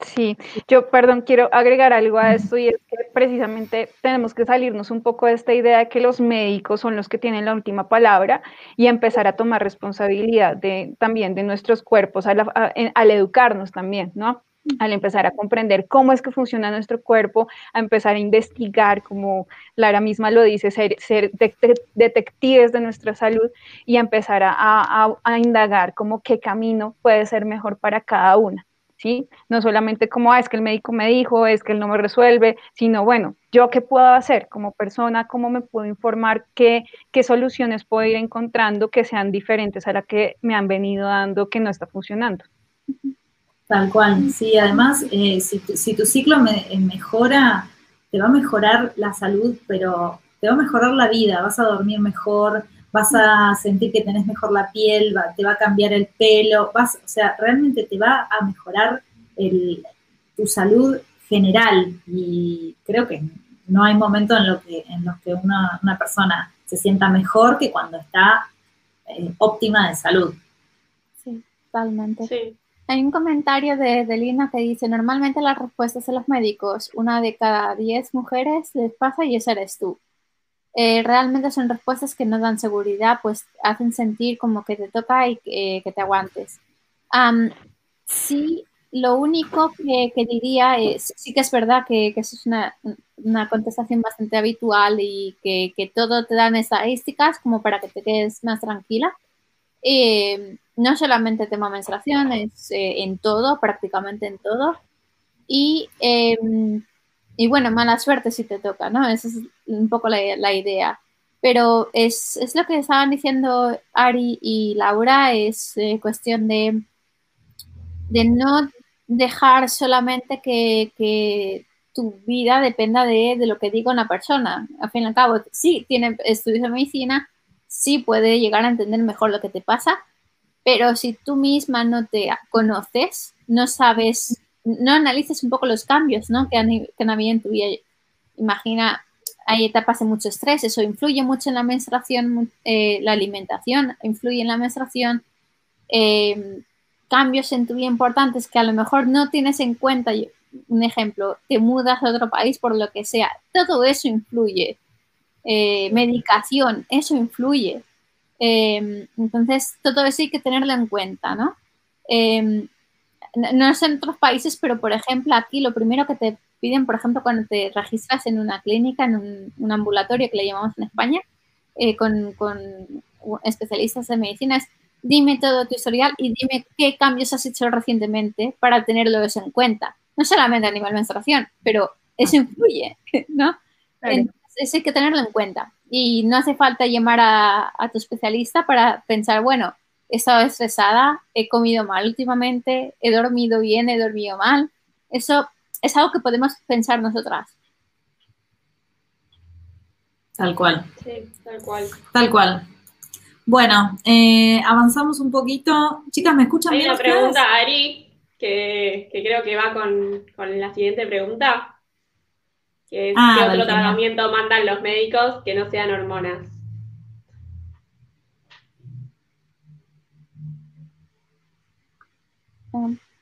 Sí, yo, perdón, quiero agregar algo a esto y es que precisamente tenemos que salirnos un poco de esta idea de que los médicos son los que tienen la última palabra y empezar a tomar responsabilidad de, también de nuestros cuerpos al, educarnos también, ¿no? Al empezar a comprender cómo es que funciona nuestro cuerpo, a empezar a investigar, como Lara misma lo dice, ser, detectives de nuestra salud y a empezar a, a, a indagar como qué camino puede ser mejor para cada una. ¿Sí? No solamente como, ah, es que el médico me dijo, es que él no me resuelve, sino, bueno, yo qué puedo hacer como persona, cómo me puedo informar, qué, qué soluciones puedo ir encontrando que sean diferentes a la que me han venido dando que no está funcionando. Tal cual, sí, además, eh, si, tu, ciclo me, eh, mejora, te va a mejorar la salud, pero te va a mejorar la vida, vas a dormir mejor, vas a sentir que tenés mejor la piel, te va a cambiar el pelo, vas, o sea, realmente te va a mejorar tu salud general y creo que no hay momento en, lo que, en los que una, persona se sienta mejor que cuando está eh, óptima de salud. Sí, totalmente. Hay un comentario de, de, Lina que dice, normalmente las respuestas de los médicos, una de cada diez mujeres les pasa y esa eres tú. Eh, realmente son respuestas que no dan seguridad, pues hacen sentir como que te toca y que, te aguantes. sí, lo único que, diría es, sí que es verdad que, eso es una, contestación bastante habitual y que, todo te dan estadísticas como para que te quedes más tranquila. Eh, no solamente tema menstruación, es eh, en todo, prácticamente en todo. Y, em, y, bueno, mala suerte si te toca, ¿no? Esa es un poco la, idea. Pero es, es, lo que estaban diciendo Ari y Laura, es eh, cuestión de, de no dejar solamente que, tu vida dependa de, lo que diga una persona. Al fin y al cabo, sí, tiene estudios de medicina, sí puede llegar a entender mejor lo que te pasa, pero si tú misma no te conoces, no sabes, no analices un poco los cambios ¿no? que, han, que habido en tu vida. Imagina, hay etapas de mucho estrés, eso influye mucho en la menstruación, eh, la alimentación influye en la menstruación. Eh, cambios en tu vida importantes que a lo mejor no tienes en cuenta, un ejemplo, te mudas a otro país por lo que sea, todo eso influye. Eh, medicación, eso influye. Em, entonces, todo eso hay que tenerlo en cuenta, ¿no? No es en otros países, pero por ejemplo, aquí lo primero que te piden, por ejemplo, cuando te registras en una clínica, en un, ambulatorio que le llamamos en España, eh, con, con especialistas de medicina, es dime todo tu historial y dime qué cambios has hecho recientemente para tenerlo eso en cuenta. No solamente a nivel menstruación, pero eso ah. influye, ¿no? Entonces, eso hay que tenerlo en cuenta. Y no hace falta llamar a, tu especialista para pensar, bueno, he estado estresada, he comido mal últimamente, he dormido bien, he dormido mal. Eso es algo que podemos pensar nosotras. Tal cual. Sí, tal cual. Tal cual. Bueno, eh, avanzamos un poquito. Chicas, ¿me escuchan Hay bien? Hay una pregunta, Ari, que, creo que va con, la siguiente pregunta. Que es, ah, ¿qué otro tratamiento mandan los médicos que no sean hormonas?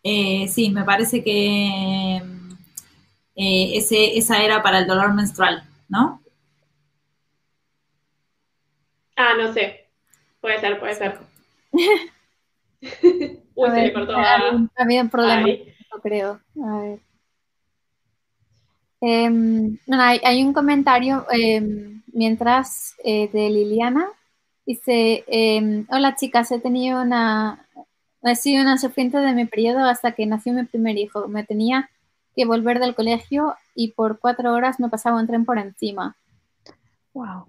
Eh, sí, me parece que eh, ese, esa era para el dolor menstrual, ¿no? Ah, no sé. Puede ser, puede ser. Uy, se le cortó a... Un problema, creo. A ver. Em, hay, un comentario em, mientras eh, de Liliana. Dice, em, hola chicas, he tenido una, he sido una sufriente de mi periodo hasta que nació mi primer hijo. Me tenía que volver del colegio y por cuatro horas me pasaba un tren por encima. Wow.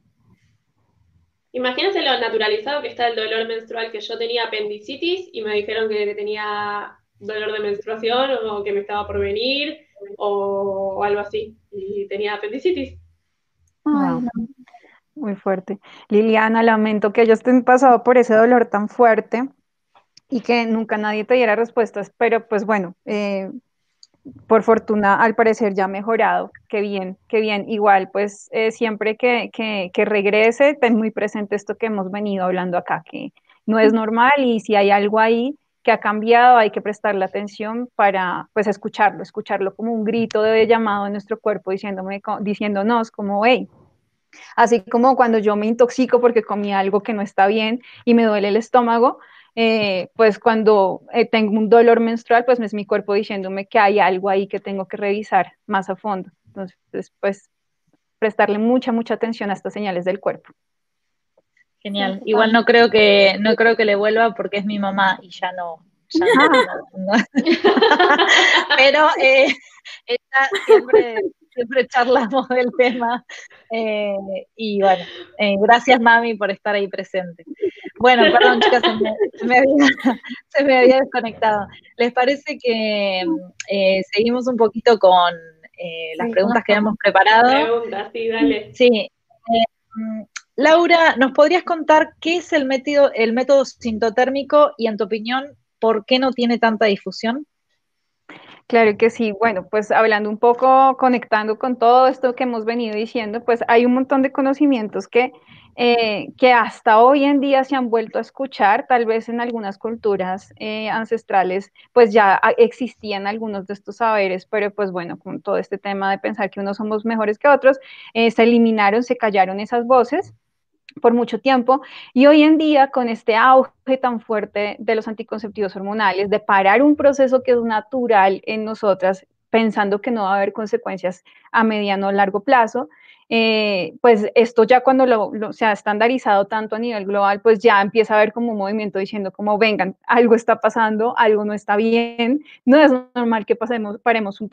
Imagínense lo naturalizado que está el dolor menstrual, que yo tenía apendicitis y me dijeron que tenía dolor de menstruación o que me estaba por venir o, algo así. Y tenía apendicitis. Muy fuerte. Liliana, lamento que hayas pasado por ese dolor tan fuerte y que nunca nadie te diera respuestas, pero pues bueno, eh, por fortuna, al parecer ya ha mejorado. Qué bien, qué bien. Igual, pues eh, siempre que, que, regrese, ten muy presente esto que hemos venido hablando acá, que no es normal y si hay algo ahí que ha cambiado, hay que prestarle atención para, pues, escucharlo, escucharlo como un grito de llamado en nuestro cuerpo diciéndome, diciéndonos como, hey, así como cuando yo me intoxico porque comí algo que no está bien y me duele el estómago, eh, pues cuando eh, tengo un dolor menstrual, pues es mi cuerpo diciéndome que hay algo ahí que tengo que revisar más a fondo. Entonces, pues prestarle mucha, mucha atención a estas señales del cuerpo. Genial. Igual no creo que, no creo que le vuelva porque es mi mamá y ya no. Pero eh, ella siempre siempre charlamos del tema. Eh, y bueno, eh, gracias mami por estar ahí presente. Bueno, perdón chicas, se me, había, desconectado. ¿Les parece que eh, seguimos un poquito con eh, las preguntas que hemos preparado. Preguntas, sí, dale. Sí. Mm, Laura, ¿nos podrías contar qué es el método, el método sintotérmico y en tu opinión, por qué no tiene tanta difusión? Claro que sí. Bueno, pues hablando un poco, conectando con todo esto que hemos venido diciendo, pues hay un montón de conocimientos que, eh, que hasta hoy en día se han vuelto a escuchar, tal vez en algunas culturas eh, ancestrales, pues ya existían algunos de estos saberes, pero pues bueno, con todo este tema de pensar que unos somos mejores que otros, eh, se eliminaron, se callaron esas voces por mucho tiempo y hoy en día con este auge tan fuerte de los anticonceptivos hormonales, de parar un proceso que es natural en nosotras, pensando que no va a haber consecuencias a mediano o largo plazo, eh, pues esto ya cuando lo, se ha estandarizado tanto a nivel global, pues ya empieza a haber como un movimiento diciendo como vengan, algo está pasando, algo no está bien, no es normal que pasemos, paremos un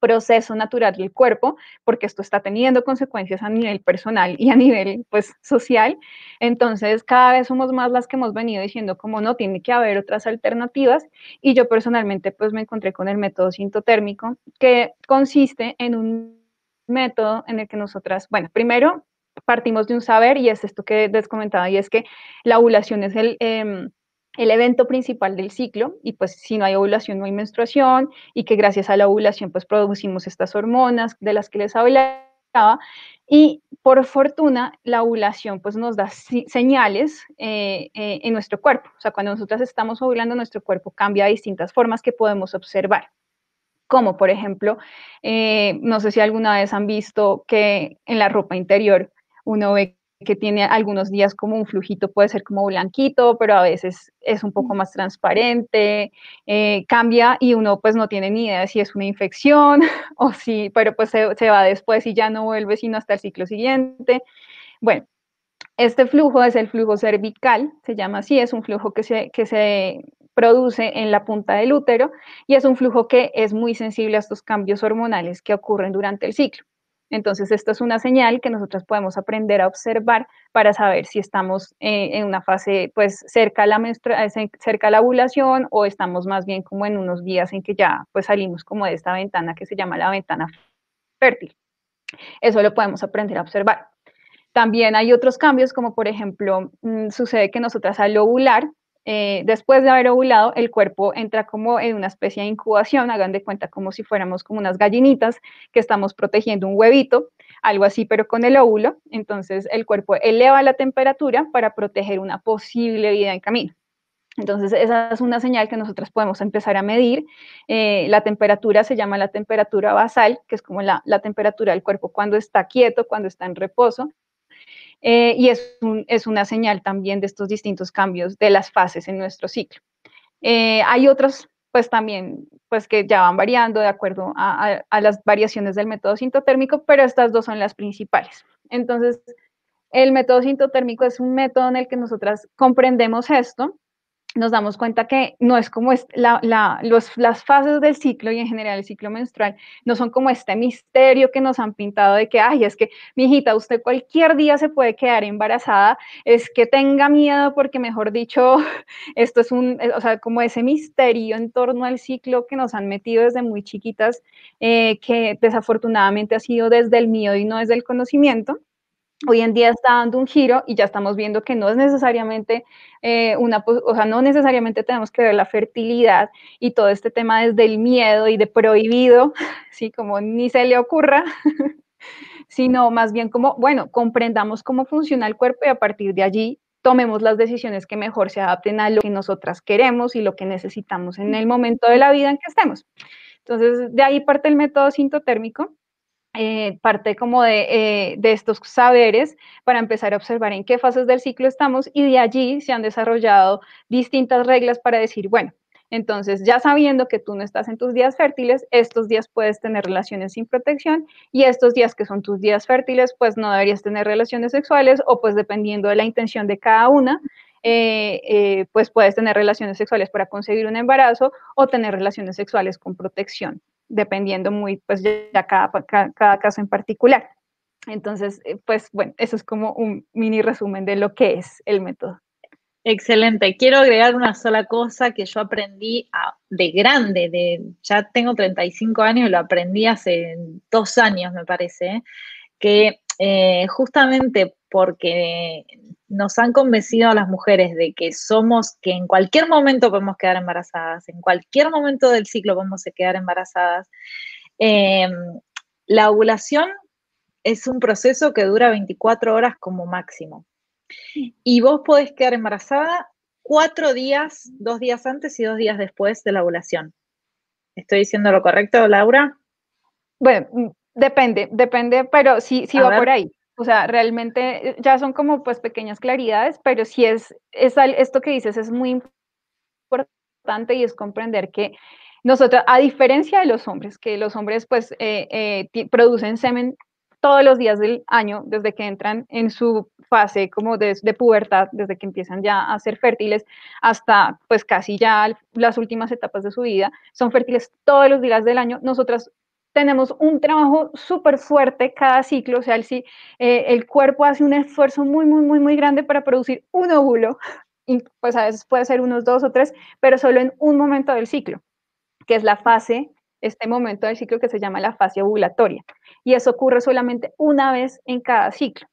proceso natural del cuerpo, porque esto está teniendo consecuencias a nivel personal y a nivel pues social. Entonces, cada vez somos más las que hemos venido diciendo como no tiene que haber otras alternativas y yo personalmente pues me encontré con el método sintotérmico que consiste en un método en el que nosotras, bueno, primero partimos de un saber y es esto que les comentaba y es que la ovulación es el eh, el evento principal del ciclo y pues si no hay ovulación no hay menstruación y que gracias a la ovulación pues producimos estas hormonas de las que les hablaba y por fortuna la ovulación pues nos da señales eh, eh, en nuestro cuerpo, o sea cuando nosotras estamos ovulando nuestro cuerpo cambia de distintas formas que podemos observar como por ejemplo, eh, no sé si alguna vez han visto que en la ropa interior uno ve que tiene algunos días como un flujito, puede ser como blanquito, pero a veces es un poco más transparente, eh, cambia y uno pues no tiene ni idea si es una infección o si, pero pues se, va después y ya no vuelve sino hasta el ciclo siguiente. Bueno, este flujo es el flujo cervical, se llama así, es un flujo que se, que se produce en la punta del útero y es un flujo que es muy sensible a estos cambios hormonales que ocurren durante el ciclo. Entonces, esto es una señal que nosotros podemos aprender a observar para saber si estamos eh, en una fase, pues, cerca a, la eh, cerca la ovulación o estamos más bien como en unos días en que ya, pues, salimos como de esta ventana que se llama la ventana fértil. Eso lo podemos aprender a observar. También hay otros cambios, como por ejemplo, mm, sucede que nosotras al ovular eh, después de haber ovulado, el cuerpo entra como en una especie de incubación, hagan de cuenta como si fuéramos como unas gallinitas que estamos protegiendo un huevito, algo así, pero con el óvulo. Entonces el cuerpo eleva la temperatura para proteger una posible vida en camino. Entonces, esa es una señal que nosotros podemos empezar a medir. Eh, la temperatura se llama la temperatura basal, que es como la, la, temperatura del cuerpo cuando está quieto, cuando está en reposo. Eh, y es, es, una señal también de estos distintos cambios de las fases en nuestro ciclo. Eh, hay otros, pues también, pues que ya van variando de acuerdo a, a, las variaciones del método sintotérmico, pero estas dos son las principales. Entonces, el método sintotérmico es un método en el que nosotras comprendemos esto nos damos cuenta que no es como la, las fases del ciclo y en general el ciclo menstrual no son como este misterio que nos han pintado de que, ay, es que, mi hijita, usted cualquier día se puede quedar embarazada, es que tenga miedo porque, mejor dicho, esto es un, o sea, como ese misterio en torno al ciclo que nos han metido desde muy chiquitas, eh, que desafortunadamente ha sido desde el miedo y no desde el conocimiento hoy en día está dando un giro y ya estamos viendo que no es necesariamente eh, una, o sea, no necesariamente tenemos que ver la fertilidad y todo este tema desde el miedo y de prohibido, sí, como ni se le ocurra, sino más bien como, bueno, comprendamos cómo funciona el cuerpo y a partir de allí tomemos las decisiones que mejor se adapten a lo que nosotras queremos y lo que necesitamos en el momento de la vida en que estemos. Entonces, de ahí parte el método sintotérmico, eh, parte como eh, de, estos saberes para empezar a observar en qué fases del ciclo estamos y de allí se han desarrollado distintas reglas para decir, bueno, entonces ya sabiendo que tú no estás en tus días fértiles, estos días puedes tener relaciones sin protección y estos días que son tus días fértiles, pues no deberías tener relaciones sexuales o pues dependiendo de la intención de cada una, eh, pues puedes tener relaciones sexuales para conseguir un embarazo o tener relaciones sexuales con protección dependiendo muy, pues ya cada, cada, caso en particular. Entonces, eh, pues bueno, eso es como un mini resumen de lo que es el método. Excelente. Quiero agregar una sola cosa que yo aprendí de grande, de, ya tengo 35 años, lo aprendí hace dos años, me parece, que eh, justamente porque nos han convencido a las mujeres de que somos, que en cualquier momento podemos quedar embarazadas, en cualquier momento del ciclo podemos quedar embarazadas. Eh, la ovulación es un proceso que dura 24 horas como máximo. Y vos podés quedar embarazada cuatro días, dos días antes y dos días después de la ovulación. ¿Estoy diciendo lo correcto, Laura? Bueno, mm, depende, depende, pero sí, sí va por ahí. O sea, realmente eh, ya son como pues pequeñas claridades, pero sí es, es esto que dices es muy importante y es comprender que nosotros, a diferencia de los hombres, que los hombres pues eh, eh, producen semen todos los días del año, desde que entran en su fase como de, de, pubertad, desde que empiezan ya a ser fértiles hasta pues casi ya las últimas etapas de su vida, son fértiles todos los días del año. Nosotras tenemos un trabajo súper fuerte cada ciclo, o sea, el, eh, el cuerpo hace un esfuerzo muy, muy, muy, muy grande para producir un óvulo, y pues a veces puede ser unos dos o tres, pero solo en un momento del ciclo, que es la fase, este momento del ciclo que se llama la fase ovulatoria. Y eso ocurre solamente una vez en cada ciclo,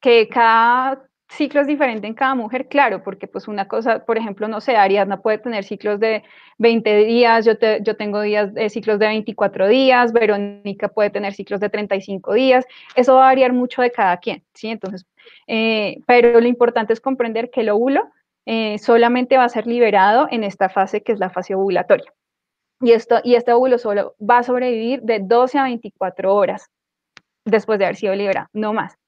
que cada ciclo es diferente en cada mujer, claro, porque pues una cosa, por ejemplo, no sé, Ariadna puede tener ciclos de 20 días, yo, tengo días, de ciclos de 24 días, Verónica puede tener ciclos de 35 días, eso va a variar mucho de cada quien, ¿sí? Entonces, eh, pero lo importante es comprender que el óvulo eh, solamente va a ser liberado en esta fase que es la fase ovulatoria. Y, esto, y este óvulo solo va a sobrevivir de 12 a 24 horas después de haber sido liberado, no más.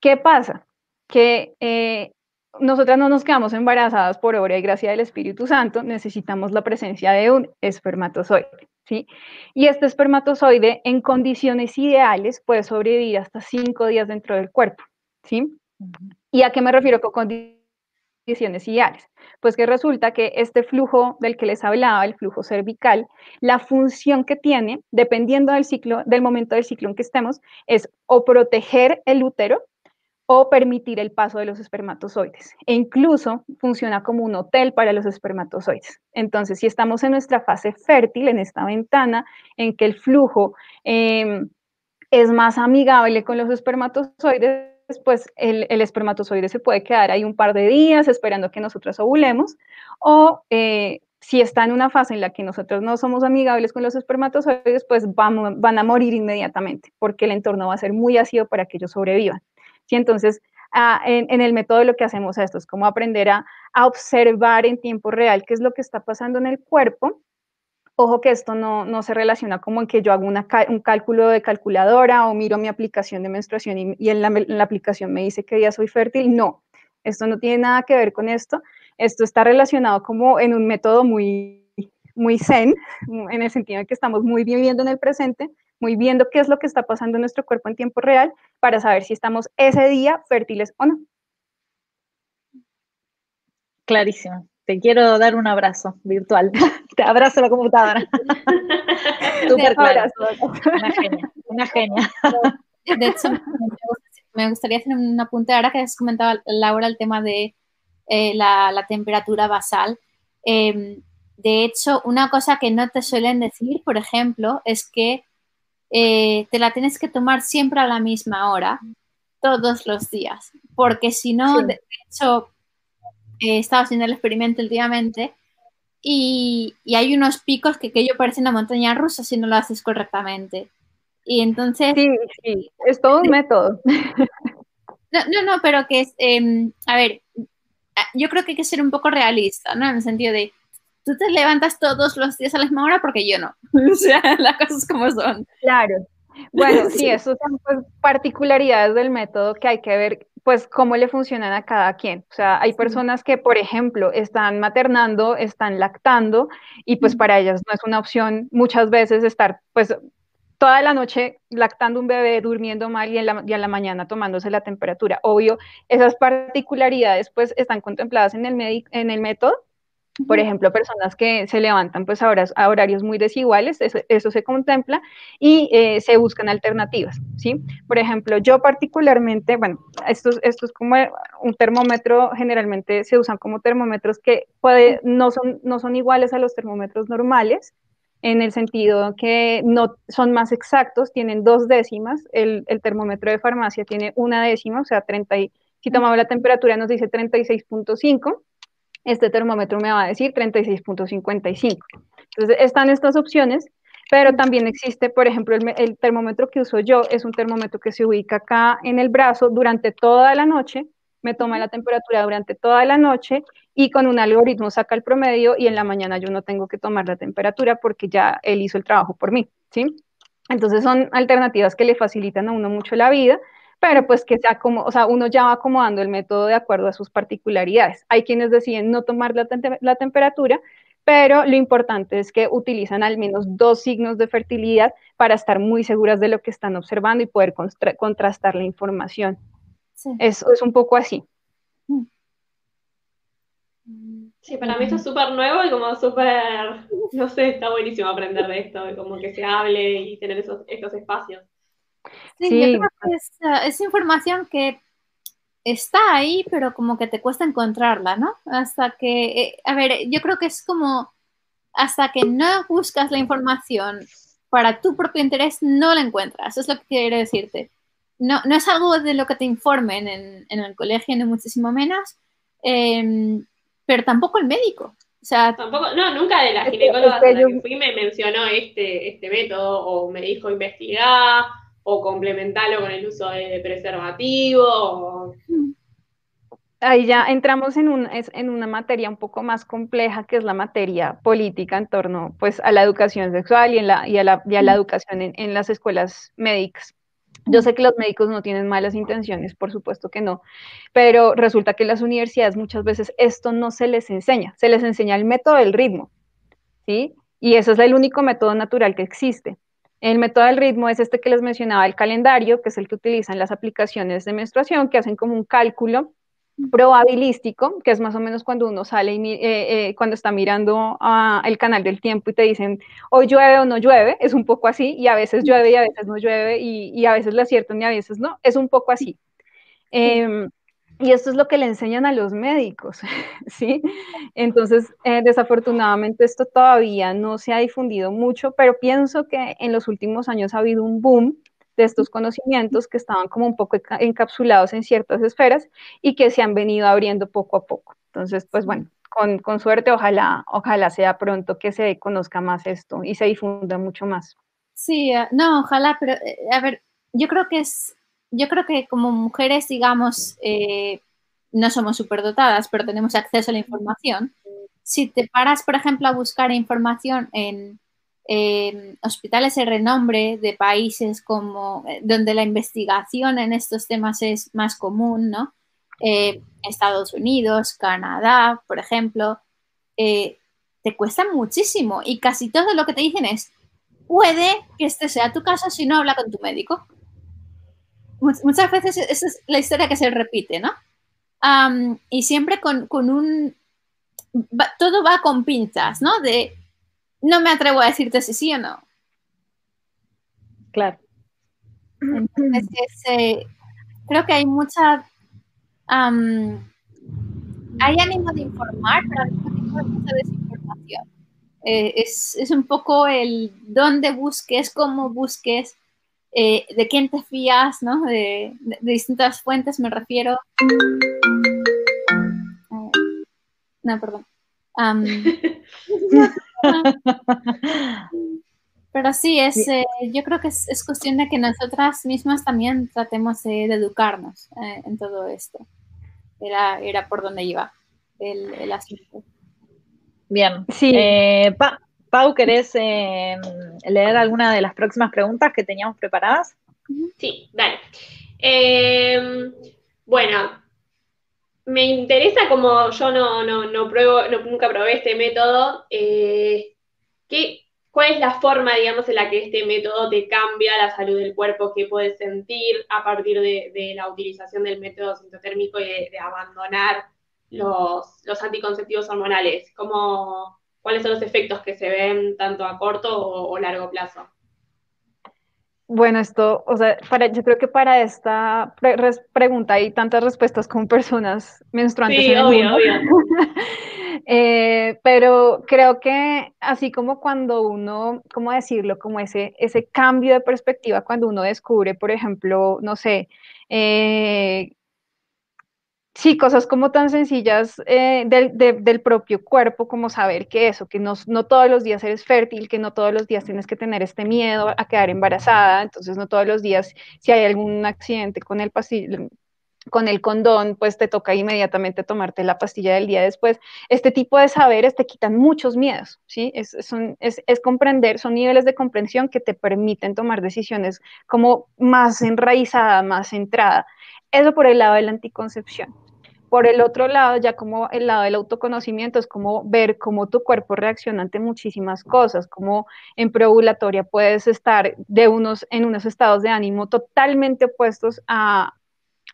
¿Qué pasa? Que eh, nosotras no nos quedamos embarazadas por obra y gracia del Espíritu Santo, necesitamos la presencia de un espermatozoide. ¿sí? Y este espermatozoide en condiciones ideales puede sobrevivir hasta cinco días dentro del cuerpo. ¿sí? ¿Y a qué me refiero con condiciones ideales? Pues que resulta que este flujo del que les hablaba, el flujo cervical, la función que tiene, dependiendo del ciclo, del momento del ciclo en que estemos, es o proteger el útero, o permitir el paso de los espermatozoides. E incluso funciona como un hotel para los espermatozoides. Entonces, si estamos en nuestra fase fértil, en esta ventana en que el flujo em, es más amigable con los espermatozoides, pues el, espermatozoide se puede quedar ahí un par de días esperando que nosotros ovulemos, o eh, si está en una fase en la que nosotros no somos amigables con los espermatozoides, pues van, van a morir inmediatamente, porque el entorno va a ser muy ácido para que ellos sobrevivan. ¿Sí? Entonces, ah, en, el método lo que hacemos esto es como aprender a, observar en tiempo real qué es lo que está pasando en el cuerpo. Ojo que esto no, se relaciona como en que yo hago un cálculo de calculadora o miro mi aplicación de menstruación y, en, la, aplicación me dice que día soy fértil. No, esto no tiene nada que ver con esto. Esto está relacionado como en un método muy, muy zen, en el sentido de que estamos muy viviendo en el presente, muy viendo qué es lo que está pasando en nuestro cuerpo en tiempo real para saber si estamos ese día fértiles o no. Clarísimo. Te quiero dar un abrazo virtual. Te abrazo la computadora. Súper claro. Una genia, una genia. De hecho, me gustaría hacer un apunte ahora que has comentado, Laura, el tema de eh, la, temperatura basal. Em, de hecho, una cosa que no te suelen decir, por ejemplo, es que eh, te la tienes que tomar siempre a la misma hora, todos los días, porque si no, de hecho, he estado haciendo el experimento últimamente y, hay unos picos que, que yo parecen una montaña rusa si no lo haces correctamente. Y entonces... Sí, sí, es todo un método. No, no, no, pero que es, em, a ver, yo creo que hay que ser un poco realista, ¿no? En el sentido de, tú te levantas todos los días a la misma hora porque yo no. o sea, las cosas como son. Claro. Bueno, sí, eso son pues, particularidades del método que hay que ver, pues, cómo le funcionan a cada quien. O sea, hay personas que, por ejemplo, están maternando, están lactando, y pues para ellas no es una opción muchas veces estar, pues, toda la noche lactando un bebé, durmiendo mal y en la, y en la mañana tomándose la temperatura. Obvio, esas particularidades, pues, están contempladas en el, en el método, por ejemplo, personas que se levantan pues a, a horarios muy desiguales, eso, se contempla y eh, se buscan alternativas, ¿sí? Por ejemplo, yo particularmente, bueno, esto, esto es como un termómetro, generalmente se usan como termómetros que puede, no, son, no son iguales a los termómetros normales, en el sentido que no son más exactos, tienen dos décimas, el, el termómetro de farmacia tiene una décima, o sea, 30 si tomamos la temperatura nos dice 36.5, este termómetro me va a decir 36.55. Entonces, están estas opciones, pero también existe, por ejemplo, el, termómetro que uso yo es un termómetro que se ubica acá en el brazo durante toda la noche, me toma la temperatura durante toda la noche y con un algoritmo saca el promedio y en la mañana yo no tengo que tomar la temperatura porque ya él hizo el trabajo por mí, ¿sí? Entonces son alternativas que le facilitan a uno mucho la vida pero pues que sea como, o sea, uno ya va acomodando el método de acuerdo a sus particularidades. Hay quienes deciden no tomar la, la temperatura, pero lo importante es que utilizan al menos dos signos de fertilidad para estar muy seguras de lo que están observando y poder contrastar la información. Eso es un poco así. Sí, para mí esto es súper nuevo y como súper, no sé, está buenísimo aprender de esto, de como que se hable y tener esos, esos espacios. Sí, yo creo que eh, es, información que está ahí, pero como que te cuesta encontrarla, ¿no? Hasta que, eh, a ver, yo creo que es como, hasta que no buscas la información para tu propio interés, no la encuentras. Eso es lo que quiero decirte. No, no es algo de lo que te informen en, el colegio, ni muchísimo menos, em, pero tampoco el médico. O sea, tampoco, no, nunca de la ginecóloga a la que fui me mencionó este, este método o me dijo investigar o complementarlo con el uso de preservativo. Ahí ya entramos en, un, en una materia un poco más compleja, que es la materia política en torno pues, a la educación sexual y, en la, y, a, la, y a la educación en, en las escuelas médicas. Yo sé que los médicos no tienen malas intenciones, por supuesto que no, pero resulta que en las universidades muchas veces esto no se les enseña, se les enseña el método del ritmo, ¿sí? Y eso es el único método natural que existe. El método del ritmo es este que les mencionaba, el calendario, que es el que utilizan las aplicaciones de menstruación, que hacen como un cálculo probabilístico, que es más o menos cuando uno sale y eh, eh, cuando está mirando uh, el canal del tiempo y te dicen hoy llueve o no llueve, es un poco así, y a veces llueve y a veces no llueve, y, y a veces le aciertan y a veces no, es un poco así. Eh, y esto es lo que le enseñan a los médicos, ¿sí? Entonces, eh, desafortunadamente esto todavía no se ha difundido mucho, pero pienso que en los últimos años ha habido un boom de estos conocimientos que estaban como un poco encapsulados en ciertas esferas y que se han venido abriendo poco a poco. Entonces, pues bueno, con, con suerte, ojalá, ojalá sea pronto que se conozca más esto y se difunda mucho más. Sí, eh, no, ojalá, pero eh, a ver, yo creo que es yo creo que como mujeres, digamos, eh, no somos superdotadas, pero tenemos acceso a la información. Si te paras, por ejemplo, a buscar información en hospitales de renombre de países como eh, donde la investigación en estos temas es más común, ¿no? Eh, Estados Unidos, Canadá, por ejemplo, te cuesta muchísimo y casi todo lo que te dicen es, puede que este sea tu caso si no habla con tu médico muchas veces esa es la historia que se repite, ¿no? y siempre con, un... todo va con pinzas, ¿no? De no me atrevo a decirte si sí o no. Claro. Entonces, eh, creo que hay mucha... hay ánimo de informar, pero hay mucha desinformación. Eh, es, es, un poco el dónde busques, cómo busques, eh, de quién te fías, ¿no? De, distintas fuentes me refiero. Eh, no, perdón. pero sí, es, eh, yo creo que es, cuestión de que nosotras mismas también tratemos de educarnos en todo esto. Era, era por donde iba el, el asunto. Bien. Sí. Pa Pau, ¿querés eh, leer alguna de las próximas preguntas que teníamos preparadas? Sí, dale. Em, bueno, me interesa como yo no, no, pruebo, nunca probé este método, eh, ¿cuál es la forma, digamos, en la que este método te cambia la salud del cuerpo que puedes sentir a partir de, la utilización del método sintotérmico y de abandonar los, anticonceptivos hormonales? ¿Cómo, ¿Cuáles son los efectos que se ven tanto a corto o, largo plazo? Bueno, esto, o sea, para, yo creo que para esta pregunta hay tantas respuestas con personas menstruantes. Sí, obvio, obvio. Eh, pero creo que así como cuando uno, ¿cómo decirlo? Como ese, ese cambio de perspectiva, cuando uno descubre, por ejemplo, no sé, eh, Sí, cosas como tan sencillas eh, del, propio cuerpo, como saber que eso, que no, no, todos los días eres fértil, que no todos los días tienes que tener este miedo a quedar embarazada, entonces no todos los días, si hay algún accidente con el con el condón, pues te toca inmediatamente tomarte la pastilla del día después. Este tipo de saberes te quitan muchos miedos, ¿sí? Es, es, es comprender, son niveles de comprensión que te permiten tomar decisiones como más enraizada, más centrada. Eso por el lado de la anticoncepción. Por el otro lado, ya como el lado del autoconocimiento, es como ver cómo tu cuerpo reacciona ante muchísimas cosas, como en preovulatoria puedes estar de unos, en unos estados de ánimo totalmente opuestos a,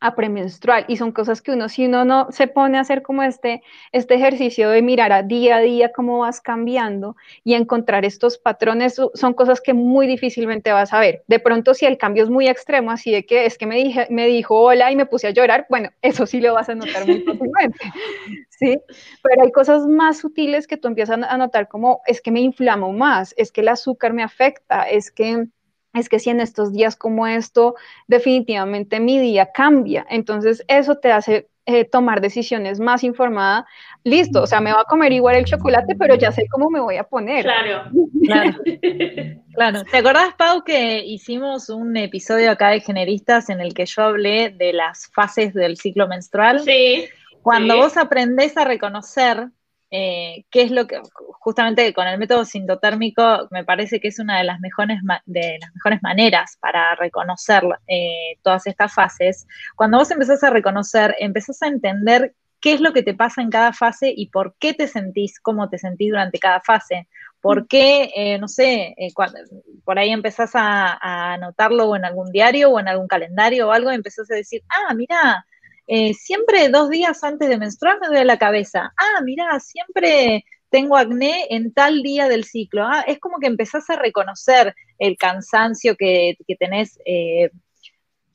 a premenstrual y son cosas que uno si uno no se pone a hacer como este este ejercicio de mirar a día a día cómo vas cambiando y encontrar estos patrones son cosas que muy difícilmente vas a ver. De pronto si el cambio es muy extremo, así de que es que me dije me dijo hola y me puse a llorar, bueno, eso sí lo vas a notar muy fácilmente. ¿Sí? Pero hay cosas más sutiles que tú empiezas a notar como es que me inflamo más, es que el azúcar me afecta, es que es que si en estos días como esto, definitivamente mi día cambia. Entonces, eso te hace eh, tomar decisiones más informada. Listo, o sea, me va a comer igual el chocolate, pero ya sé cómo me voy a poner. Claro. Claro. claro. ¿Te acordás, Pau, que hicimos un episodio acá de Generistas en el que yo hablé de las fases del ciclo menstrual? Sí. Cuando vos aprendés a reconocer eh, qué es lo que, justamente con el método sintotérmico, me parece que es una de las mejores, de las mejores maneras para reconocer eh, todas estas fases. Cuando vos empezás a reconocer, empezás a entender qué es lo que te pasa en cada fase y por qué te sentís, cómo te sentís durante cada fase. ¿Por qué, eh, no sé, por ahí empezás a, a, anotarlo o en algún diario o en algún calendario o algo, y empezás a decir, ah, mira, eh, siempre dos días antes de menstruar me duele la cabeza. Ah, mira, siempre tengo acné en tal día del ciclo. Ah, es como que empezás a reconocer el cansancio que, tenés eh,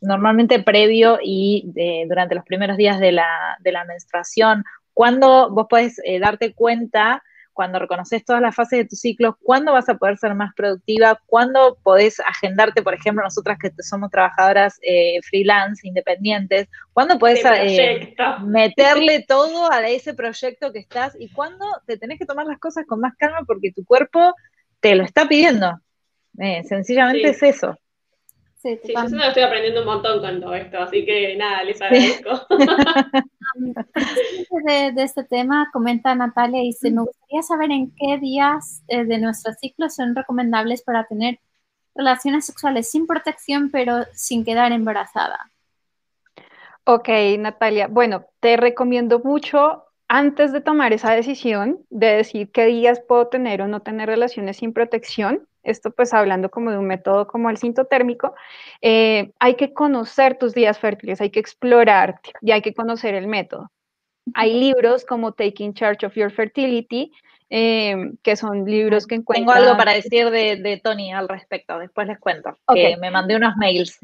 normalmente previo y durante los primeros días de la, de la menstruación. Cuando vos podés eh, darte cuenta cuando reconoces todas las fases de tu ciclo, cuándo vas a poder ser más productiva, cuándo podés agendarte, por ejemplo, nosotras que somos trabajadoras eh, freelance, independientes, cuándo podés eh, meterle todo a ese proyecto que estás y cuándo te tenés que tomar las cosas con más calma porque tu cuerpo te lo está pidiendo. Eh, sencillamente es eso. Sí, yo estoy aprendiendo un montón con todo esto, así que nada, les agradezco. de, este tema, comenta Natalia, dice, me gustaría saber en qué días eh, de nuestro ciclo son recomendables para tener relaciones sexuales sin protección, pero sin quedar embarazada. Ok, Natalia. Bueno, te recomiendo mucho antes de tomar esa decisión de decir qué días puedo tener o no tener relaciones sin protección, esto pues hablando como de un método como el sintotérmico, eh, hay que conocer tus días fértiles, hay que explorarte y hay que conocer el método. Hay libros como Taking Charge of Your Fertility, eh, que son libros que encuentro. Tengo algo para decir de, Tony al respecto, después les cuento, que me mandé unos mails.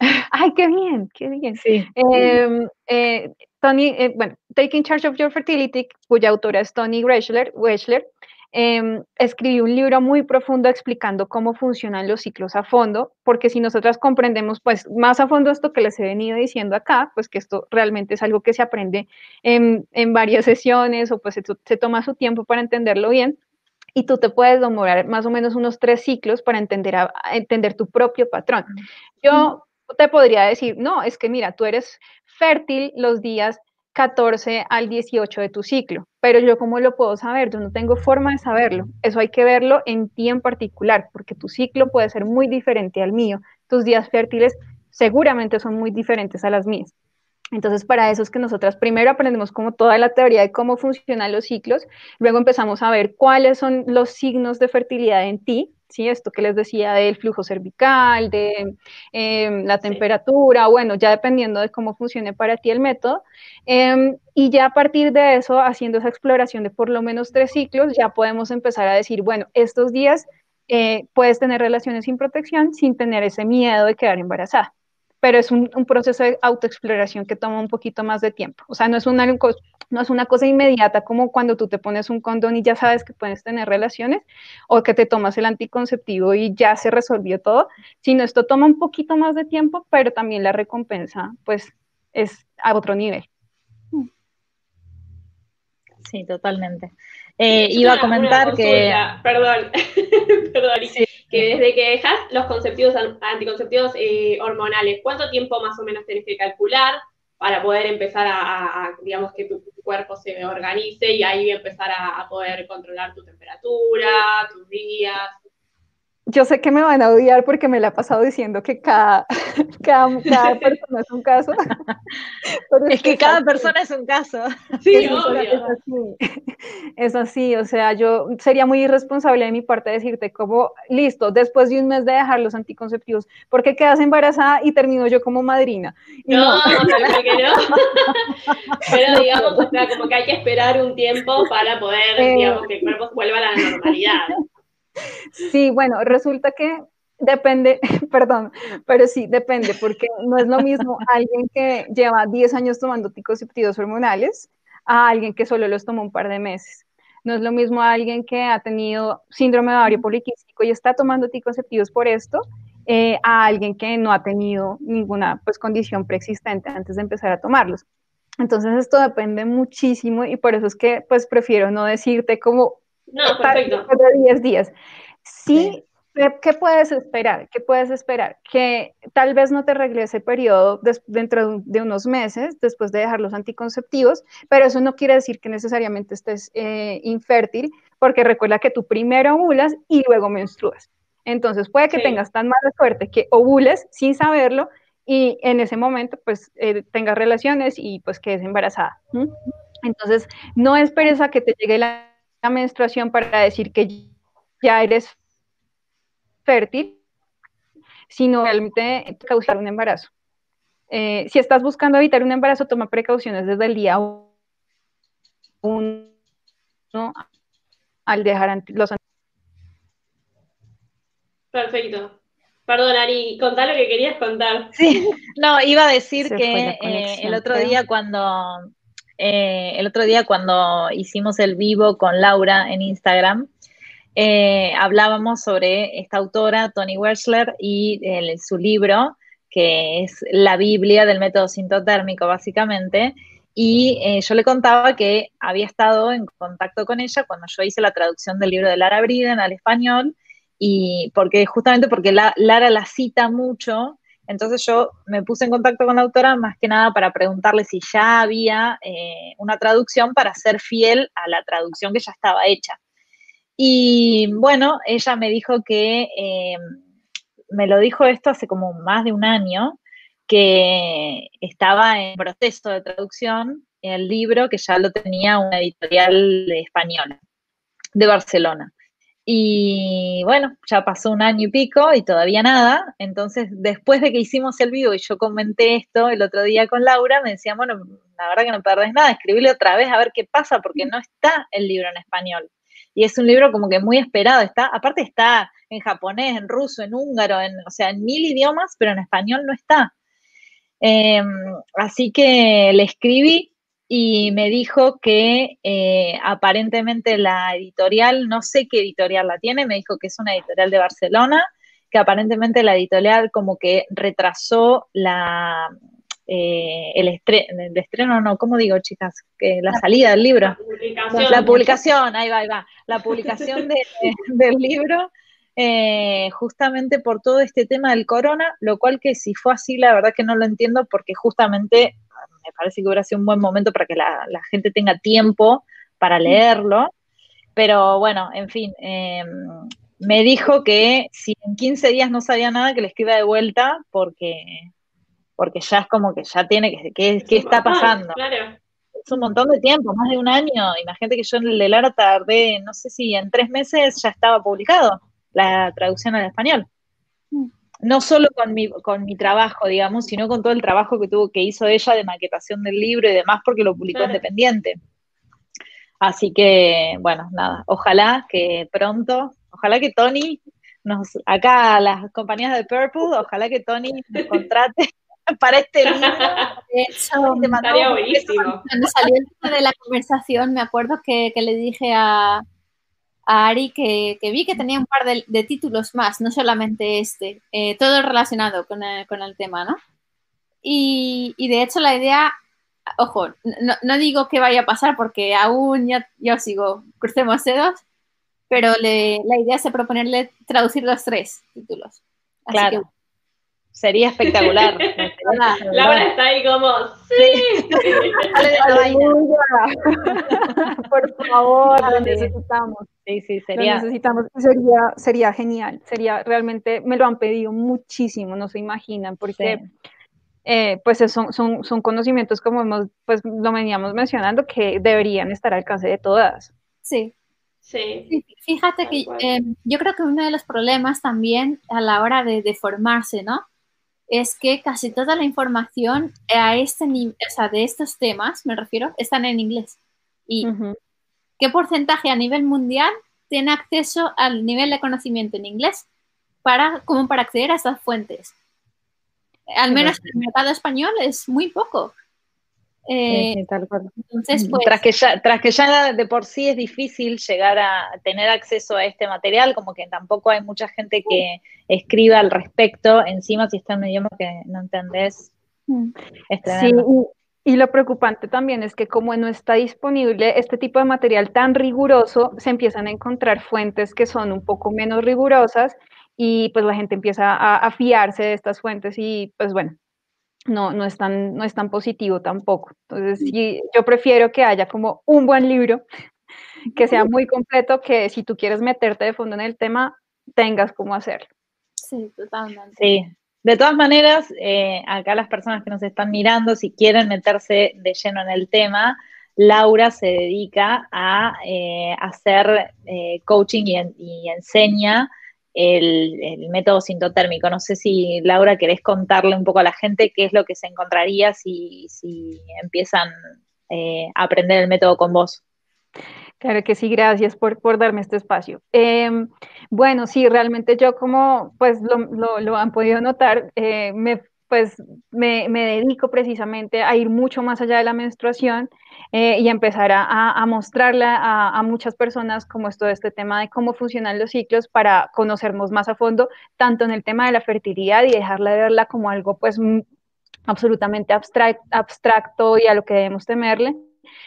Ay, qué bien, qué bien. Sí. Em, eh, Tony, bueno, Taking Charge of Your Fertility, cuya autora es Tony Wechsler eh, escribí un libro muy profundo explicando cómo funcionan los ciclos a fondo, porque si nosotras comprendemos pues más a fondo esto que les he venido diciendo acá, pues que esto realmente es algo que se aprende en, varias sesiones o pues se, se toma su tiempo para entenderlo bien, y tú te puedes demorar más o menos unos tres ciclos para entender, entender tu propio patrón. Yo te podría decir, no, es que mira, tú eres fértil los días 14 al 18 de tu ciclo. Pero yo cómo lo puedo saber? Yo no tengo forma de saberlo. Eso hay que verlo en ti en particular, porque tu ciclo puede ser muy diferente al mío. Tus días fértiles seguramente son muy diferentes a las mías. Entonces, para eso es que nosotras primero aprendemos como toda la teoría de cómo funcionan los ciclos, luego empezamos a ver cuáles son los signos de fertilidad en ti, ¿sí? Esto que les decía del flujo cervical, de em, la temperatura, bueno, ya dependiendo de cómo funcione para ti el método. Em, y ya a partir de eso, haciendo esa exploración de por lo menos tres ciclos, ya podemos empezar a decir, bueno, estos días eh, puedes tener relaciones sin protección sin tener ese miedo de quedar embarazada pero es un, proceso de autoexploración que toma un poquito más de tiempo. O sea, no es, una, no es una cosa inmediata como cuando tú te pones un condón y ya sabes que puedes tener relaciones o que te tomas el anticonceptivo y ya se resolvió todo, sino esto toma un poquito más de tiempo, pero también la recompensa pues es a otro nivel. Sí, totalmente. Eh, iba a comentar que... Perdón, perdón. Que desde que dejas los conceptivos, anticonceptivos eh, hormonales, ¿cuánto tiempo más o menos tenés que calcular para poder empezar a, digamos, que tu cuerpo se organice y ahí empezar a poder controlar tu temperatura, tus días? Yo sé que me van a odiar porque me la he pasado diciendo que cada, cada, persona es un caso. es, que, cada persona es un caso. Sí, es, obvio. Es así, o sea, yo sería muy irresponsable de mi parte decirte como, listo, después de un mes de dejar los anticonceptivos, ¿por qué quedas embarazada y termino yo como madrina? no, no, que no. Pero digamos, o sea, como que hay que esperar un tiempo para poder, eh, digamos, que el cuerpo vuelva a la normalidad. Sí, bueno, resulta que depende, perdón, pero sí, depende, porque no es lo mismo alguien que lleva 10 años tomando anticonceptivos hormonales a alguien que solo los tomó un par de meses. No es lo mismo alguien que ha tenido síndrome de ovario poliquístico y está tomando anticonceptivos por esto, eh, a alguien que no ha tenido ninguna pues, condición preexistente antes de empezar a tomarlos. Entonces esto depende muchísimo y por eso es que pues prefiero no decirte como no, perfecto. De 10 días. Sí, ¿qué puedes esperar? ¿Qué puedes esperar? Que tal vez no te regrese el periodo dentro de unos meses después de dejar los anticonceptivos, pero eso no quiere decir que necesariamente estés eh, infértil, porque recuerda que tú primero ovulas y luego menstruas. Entonces puede que tengas tan mala suerte que ovules sin saberlo y en ese momento pues eh, tengas relaciones y pues quedes embarazada. Entonces no esperes a que te llegue la la menstruación para decir que ya eres fértil, sino realmente causar un embarazo. Eh, si estás buscando evitar un embarazo, toma precauciones desde el día 1 al dejar los Perfecto. Perdón, Ari, contá lo que querías contar. Sí, no, iba a decir que eh, el otro día cuando eh, el otro día cuando hicimos el vivo con Laura en Instagram, eh, hablábamos sobre esta autora, Toni Werschler, y su libro, que es la Biblia del método sintotérmico, básicamente. Y eh, yo le contaba que había estado en contacto con ella cuando yo hice la traducción del libro de Lara Briden al español, y porque justamente porque Lara la cita mucho entonces yo me puse en contacto con la autora más que nada para preguntarle si ya había eh, una traducción para ser fiel a la traducción que ya estaba hecha. Y bueno, ella me dijo que, eh, me lo dijo esto hace como más de un año, que estaba en proceso de traducción el libro que ya lo tenía una editorial española de Barcelona. Y bueno, ya pasó un año y pico y todavía nada. Entonces, después de que hicimos el vivo y yo comenté esto el otro día con Laura, me decía, bueno, la verdad que no perdés nada, escribile otra vez a ver qué pasa, porque no está el libro en español. Y es un libro como que muy esperado, está, aparte está en japonés, en ruso, en húngaro, en, o sea, en mil idiomas, pero en español no está. Em, así que le escribí y me dijo que eh, aparentemente la editorial, no sé qué editorial la tiene, me dijo que es una editorial de Barcelona, que aparentemente la editorial como que retrasó la, eh, el, estreno, no, ¿cómo digo, chicas? Que la salida del libro. La publicación, ahí va, ahí va. La publicación del libro, eh, justamente por todo este tema del corona, lo cual que si fue así, la verdad que no lo entiendo, porque justamente me parece que hubiera sido un buen momento para que la, gente tenga tiempo para leerlo. Pero bueno, en fin, em, me dijo que si en 15 días no sabía nada, que le escriba de vuelta porque, porque ya es como que ya tiene que, ¿qué, qué está pasando? Es un montón de tiempo, más de un año. Imagínate que yo en el de Lara tardé, no sé si en tres meses ya estaba publicado. la traducción al español. No solo con mi, con mi trabajo, digamos, sino con todo el trabajo que tuvo, que hizo ella de maquetación del libro y demás, porque lo publicó independiente. Así que, bueno, nada, ojalá que pronto, ojalá que Tony nos, acá las compañías de Purple, ojalá que Tony nos contrate para este libro. De hecho, Cuando salió el tema de la conversación, me acuerdo que, le dije a, Ari que, vi que tenía un par de, títulos más, no solamente este, eh, todo relacionado con el, tema, ¿no? Y, de hecho la idea, ojo, no, digo que vaya a pasar porque aún ya, yo sigo, crucemos dedos, pero la idea es proponerle traducir los tres títulos. claro. Sería espectacular. Laura está ahí como, sí. Por favor, lo necesitamos. Sí, sí, sería. necesitamos. Sería, sería genial. Sería realmente, me lo han pedido muchísimo, no se imaginan, porque eh, pues son, son, son conocimientos como hemos, pues lo veníamos mencionando, que deberían estar al alcance de todas. Sí. Sí. Fíjate que eh, yo creo que uno de los problemas también a la hora de, de formarse, ¿no? Es que casi toda la información a este o sea, de estos temas, me refiero, están en inglés. ¿Y qué porcentaje a nivel mundial tiene acceso al nivel de conocimiento en inglés para, como para acceder a estas fuentes? Al menos en el mercado español es muy poco. Eh, entonces, pues, tras, que ya, tras que ya de por sí es difícil llegar a tener acceso a este material, como que tampoco hay mucha gente que escriba al respecto, encima si está en un idioma que no entendés. Mm. sí, y, lo preocupante también es que como no está disponible este tipo de material tan riguroso, se empiezan a encontrar fuentes que son un poco menos rigurosas y pues la gente empieza a, a fiarse de estas fuentes y pues bueno, no, no, es tan, no es tan positivo tampoco. Entonces, sí, yo prefiero que haya como un buen libro, que sea muy completo, que si tú quieres meterte de fondo en el tema, tengas cómo hacerlo. Sí, totalmente. Sí. De todas maneras, eh, acá las personas que nos están mirando, si quieren meterse de lleno en el tema, Laura se dedica a eh, hacer eh, coaching y, y enseña el, método sintotérmico. No sé si, Laura, querés contarle un poco a la gente qué es lo que se encontraría si, empiezan eh, a aprender el método con vos. Claro que sí, gracias por, darme este espacio. Em, bueno, sí, realmente yo como pues lo, han podido notar, eh, me pues me, dedico precisamente a ir mucho más allá de la menstruación eh, y empezar a, a mostrarle a, muchas personas como es todo este tema de cómo funcionan los ciclos para conocernos más a fondo, tanto en el tema de la fertilidad y dejarla de verla como algo pues absolutamente abstracto y a lo que debemos temerle,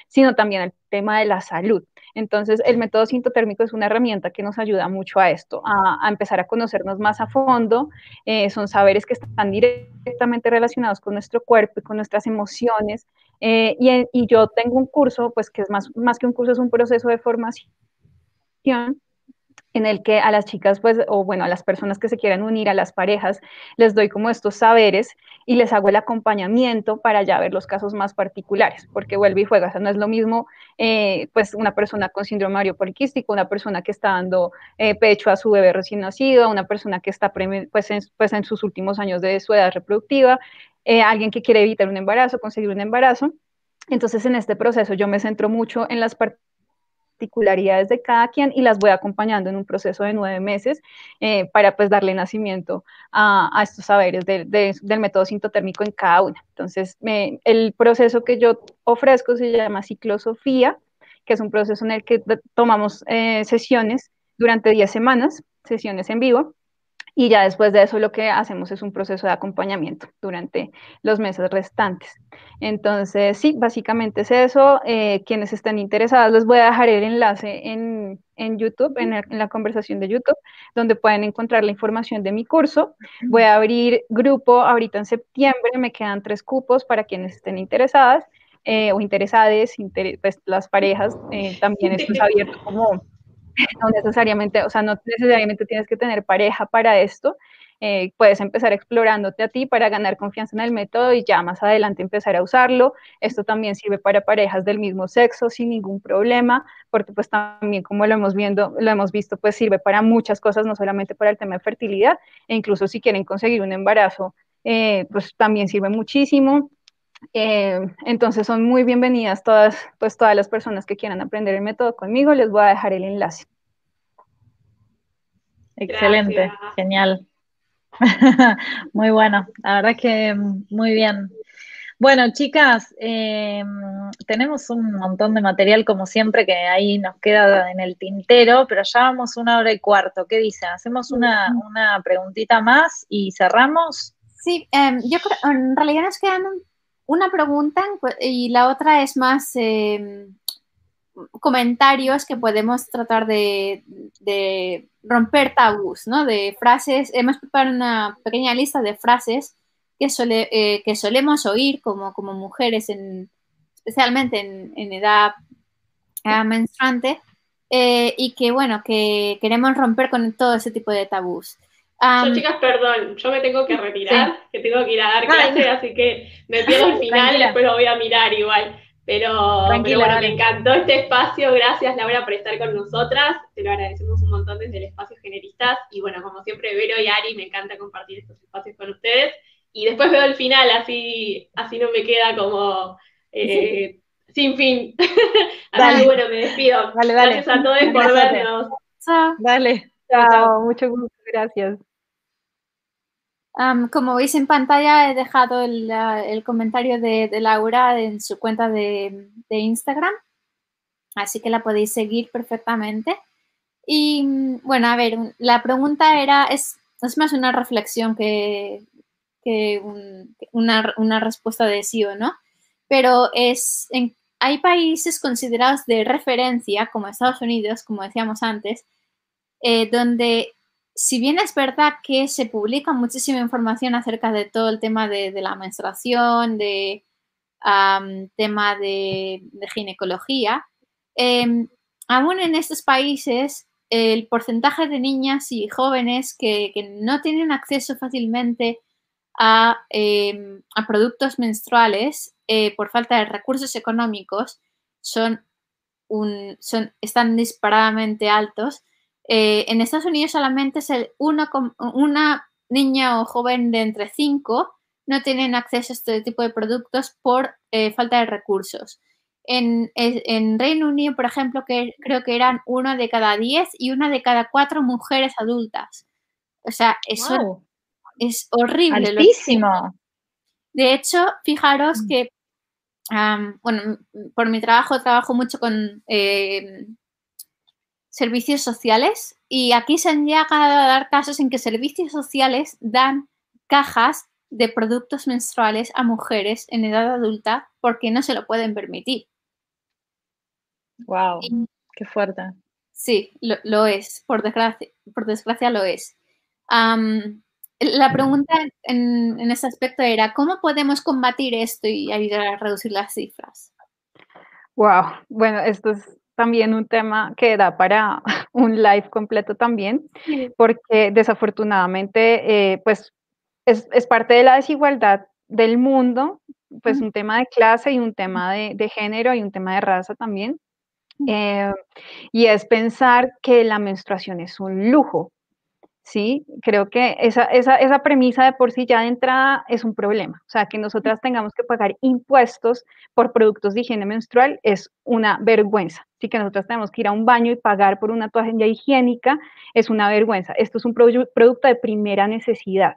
sino también el tema de la salud. Entonces, el método sintotérmico es una herramienta que nos ayuda mucho a esto, a, empezar a conocernos más a fondo. Eh, son saberes que están directamente relacionados con nuestro cuerpo y con nuestras emociones. Eh, y, y, yo tengo un curso, pues que es más, más que un curso, es un proceso de formación en el que a las chicas, pues, o bueno, a las personas que se quieran unir, a las parejas, les doy como estos saberes y les hago el acompañamiento para ya ver los casos más particulares, porque vuelve y juega, o sea, no es lo mismo, eh, pues, una persona con síndrome ovario poliquístico, una persona que está dando eh, pecho a su bebé recién nacido, una persona que está, pues en, pues, en sus últimos años de su edad reproductiva, eh, alguien que quiere evitar un embarazo, conseguir un embarazo. Entonces, en este proceso yo me centro mucho en las partes particularidades de cada quien y las voy acompañando en un proceso de nueve meses eh, para pues darle nacimiento a, estos saberes del método sintotérmico en cada una. Entonces, el proceso que yo ofrezco se llama ciclosofía, que es un proceso en el que tomamos eh, sesiones durante 10 semanas, sesiones en vivo, y ya después de eso lo que hacemos es un proceso de acompañamiento durante los meses restantes. Entonces, sí, básicamente es eso. Eh, quienes estén interesados, les voy a dejar el enlace en, YouTube, en, en, la conversación de YouTube, donde pueden encontrar la información de mi curso. Voy a abrir grupo ahorita en septiembre, me quedan tres cupos para quienes estén interesadas. Eh, o interesadas, pues las parejas, eh, también esto es abierto como no necesariamente, o sea, no necesariamente tienes que tener pareja para esto. eh, puedes empezar explorándote a ti para ganar confianza en el método y ya más adelante empezar a usarlo. Esto también sirve para parejas del mismo sexo sin ningún problema, porque pues también como lo hemos, viendo, lo hemos visto, pues sirve para muchas cosas, no solamente para el tema de fertilidad, e incluso si quieren conseguir un embarazo, eh, pues también sirve muchísimo. Eh, entonces son muy bienvenidas todas, pues todas las personas que quieran aprender el método conmigo, les voy a dejar el enlace. Excelente, genial. muy bueno, la verdad que muy bien. Bueno, chicas, em, tenemos un montón de material como siempre que ahí nos queda en el tintero, pero ya vamos una hora y cuarto. ¿Qué dicen? ¿Hacemos una, preguntita más y cerramos? Sí, em, yo creo, en realidad nos quedan una pregunta y la otra es más em, comentarios que podemos tratar de, romper tabús, ¿no? De frases, hemos preparado una pequeña lista de frases que, eh, que solemos oír como, como mujeres, en, especialmente en, edad eh, menstruante, eh, y que, bueno, que queremos romper con todo ese tipo de tabús. Yo, chicas, perdón, yo me tengo que retirar, que tengo que ir a dar clase, así que me pierdo el final, y después lo voy a mirar igual. Pero, bueno, me encantó este espacio. Gracias, Laura, por estar con nosotras. Te lo agradecemos un montón desde el espacio Generistas. Y bueno, como siempre, Vero y Ari, me encanta compartir estos espacios con ustedes. Y después veo el final, así, así no me queda como eh, sin fin. así que bueno, me despido. Gracias a todos por vernos. Dale. Chao, mucho gusto. Gracias como veis en pantalla he dejado el, comentario de, Laura en su cuenta de, Instagram, así que la podéis seguir perfectamente. Y bueno, a ver, la pregunta era, es, más una reflexión que, una, respuesta de sí o no, pero es, hay países considerados de referencia, como Estados Unidos, como decíamos antes, eh, donde si bien es verdad que se publica muchísima información acerca de todo el tema de, la menstruación, de tema de, ginecología, em, aún en estos países el porcentaje de niñas y jóvenes que, no tienen acceso fácilmente a, em, productos menstruales eh, por falta de recursos económicos son, están disparadamente altos eh, en Estados Unidos solamente es el una, una niña o joven de entre 5 no tienen acceso a este tipo de productos por eh, falta de recursos. En, Reino Unido, por ejemplo, que creo que eran una de cada 10 y una de cada cuatro mujeres adultas. O sea, eso es horrible. Altísimo. De hecho, fijaros mm. que, bueno, por mi trabajo trabajo mucho con eh, servicios sociales y aquí se han llegado a dar casos en que servicios sociales dan cajas de productos menstruales a mujeres en edad adulta porque no se lo pueden permitir. Wow, qué fuerte. Sí, lo, es, por desgracia, por desgracia lo es. la pregunta en, en ese aspecto era, ¿cómo podemos combatir esto y ayudar a reducir las cifras? Wow, bueno, esto es también un tema que da para un live completo también, porque desafortunadamente, eh, pues, es, parte de la desigualdad del mundo, pues un tema de clase y un tema de, género y un tema de raza también. Eh, y es pensar que la menstruación es un lujo, ¿sí? Creo que esa, esa, premisa de por sí ya de entrada es un problema. O sea, que nosotras tengamos que pagar impuestos por productos de higiene menstrual es una vergüenza. Así que nosotras tenemos que ir a un baño y pagar por una toalla higiénica es una vergüenza. Esto es un producto de primera necesidad.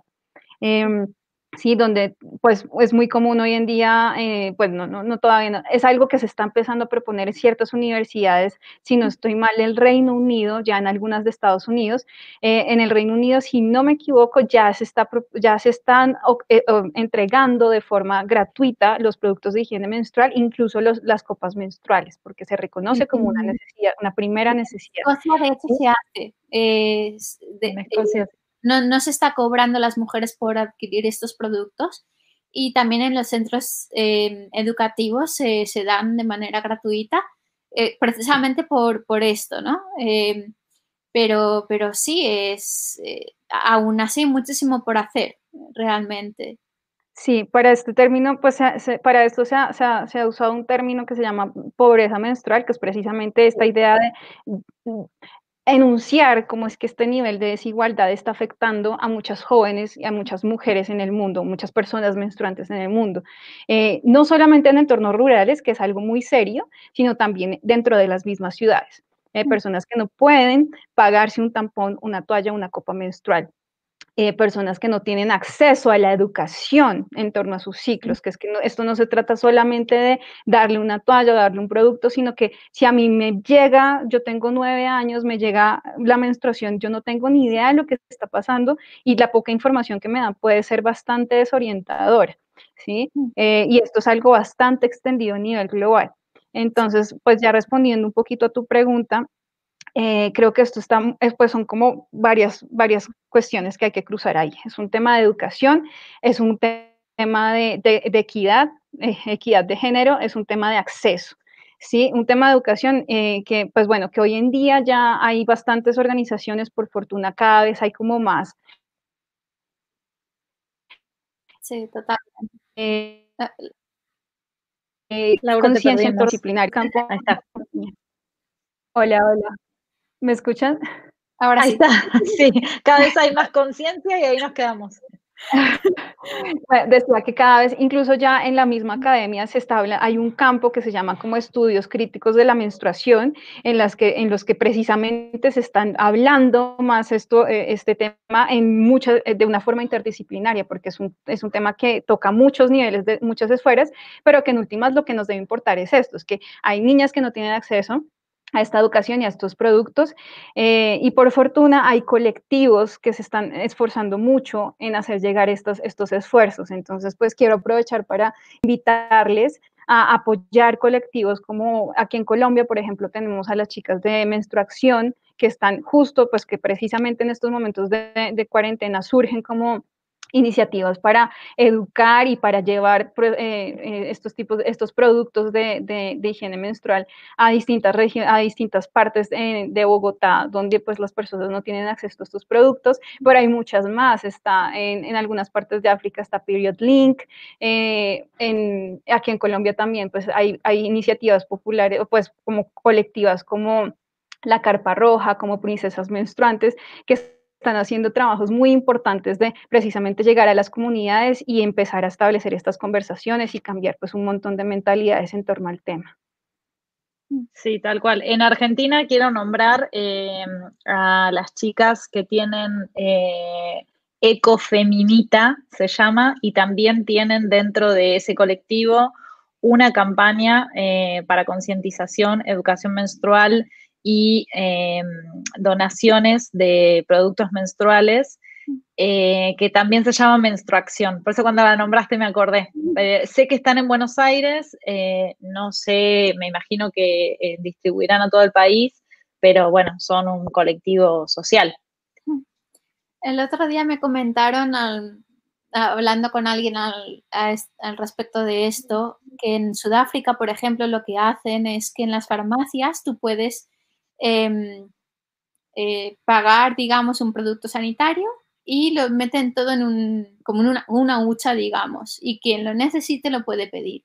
Em, Sí, donde pues es muy común hoy en día, eh, pues no, no, no todavía no, es algo que se está empezando a proponer en ciertas universidades, si no estoy mal, el Reino Unido, ya en algunas de Estados Unidos, eh, en el Reino Unido, si no me equivoco, ya se, está, ya se están eh, entregando de forma gratuita los productos de higiene menstrual, incluso los, las copas menstruales, porque se reconoce como una necesidad, una primera necesidad. de hecho se hace. de, no, se está cobrando las mujeres por adquirir estos productos y también en los centros eh, educativos se, dan de manera gratuita eh, precisamente por, por esto, ¿no? Eh, pero, pero sí, es, eh, aún así muchísimo por hacer, realmente. Sí, para este término, pues para esto se ha, usado un término que se llama pobreza menstrual, que es precisamente esta idea de enunciar cómo es que este nivel de desigualdad está afectando a muchas jóvenes y a muchas mujeres en el mundo, muchas personas menstruantes en el mundo. Eh, no solamente en entornos rurales, que es algo muy serio, sino también dentro de las mismas ciudades. Hay personas que no pueden pagarse un tampón, una toalla, una copa menstrual. Eh, personas que no tienen acceso a la educación en torno a sus ciclos, que es que esto no se trata solamente de darle una toalla o darle un producto, sino que si a mí me llega, yo tengo nueve años, me llega la menstruación, yo no tengo ni idea de lo que está pasando y la poca información que me dan puede ser bastante desorientadora, ¿sí? Eh, y esto es algo bastante extendido a nivel global. Entonces, pues ya respondiendo un poquito a tu pregunta, eh, creo que esto está, eh, pues son como varias, varias cuestiones que hay que cruzar ahí. Es un tema de educación, es un tema de, equidad, eh, equidad de género, es un tema de acceso. Sí, un tema de educación que, pues bueno, que hoy en día ya hay bastantes organizaciones, por fortuna cada vez hay como más. Sí, totalmente. Ah, conciencia interdisciplinaria. Hola, hola. ¿Me escuchan? Ahora sí. está, sí, cada vez hay más conciencia y ahí nos quedamos. decía que cada vez, incluso ya en la misma academia se está hay un campo que se llama como estudios críticos de la menstruación, en, las que, en los que precisamente se están hablando más esto, eh, este tema en muchas, de una forma interdisciplinaria, porque es un, es un tema que toca muchos niveles, de muchas esferas, pero que en últimas lo que nos debe importar es esto, es que hay niñas que no tienen acceso a esta educación y a estos productos. Eh, y por fortuna hay colectivos que se están esforzando mucho en hacer llegar estos, estos esfuerzos. Entonces, pues quiero aprovechar para invitarles a apoyar colectivos como aquí en Colombia, por ejemplo, tenemos a las chicas de menstruación que están justo, pues que precisamente en estos momentos de, de cuarentena surgen como iniciativas para educar y para llevar eh, eh, estos tipos, estos productos de, higiene menstrual a distintas a distintas partes de, Bogotá, donde pues las personas no tienen acceso a estos productos, pero hay muchas más, está en, algunas partes de África está Period Link, eh, en, aquí en Colombia también pues hay, hay iniciativas populares, pues como colectivas como la Carpa Roja, como Princesas Menstruantes, que están haciendo trabajos muy importantes de precisamente llegar a las comunidades y empezar a establecer estas conversaciones y cambiar pues un montón de mentalidades en torno al tema. Sí, tal cual. En Argentina quiero nombrar em, a las chicas que tienen eh, Ecofeminita, se llama, y también tienen dentro de ese colectivo una campaña eh, para concientización, educación menstrual y em, donaciones de productos menstruales, eh, que también se llama menstruación. Por eso cuando la nombraste me acordé. Eh, sé que están en Buenos Aires, eh, no sé, me imagino que distribuirán a todo el país, pero bueno, son un colectivo social. El otro día me comentaron, hablando con alguien al, al respecto de esto, que en Sudáfrica, por ejemplo, lo que hacen es que en las farmacias tú puedes Em, eh, pagar, digamos, un producto sanitario y lo meten todo en un, como en una, hucha, digamos, y quien lo necesite lo puede pedir.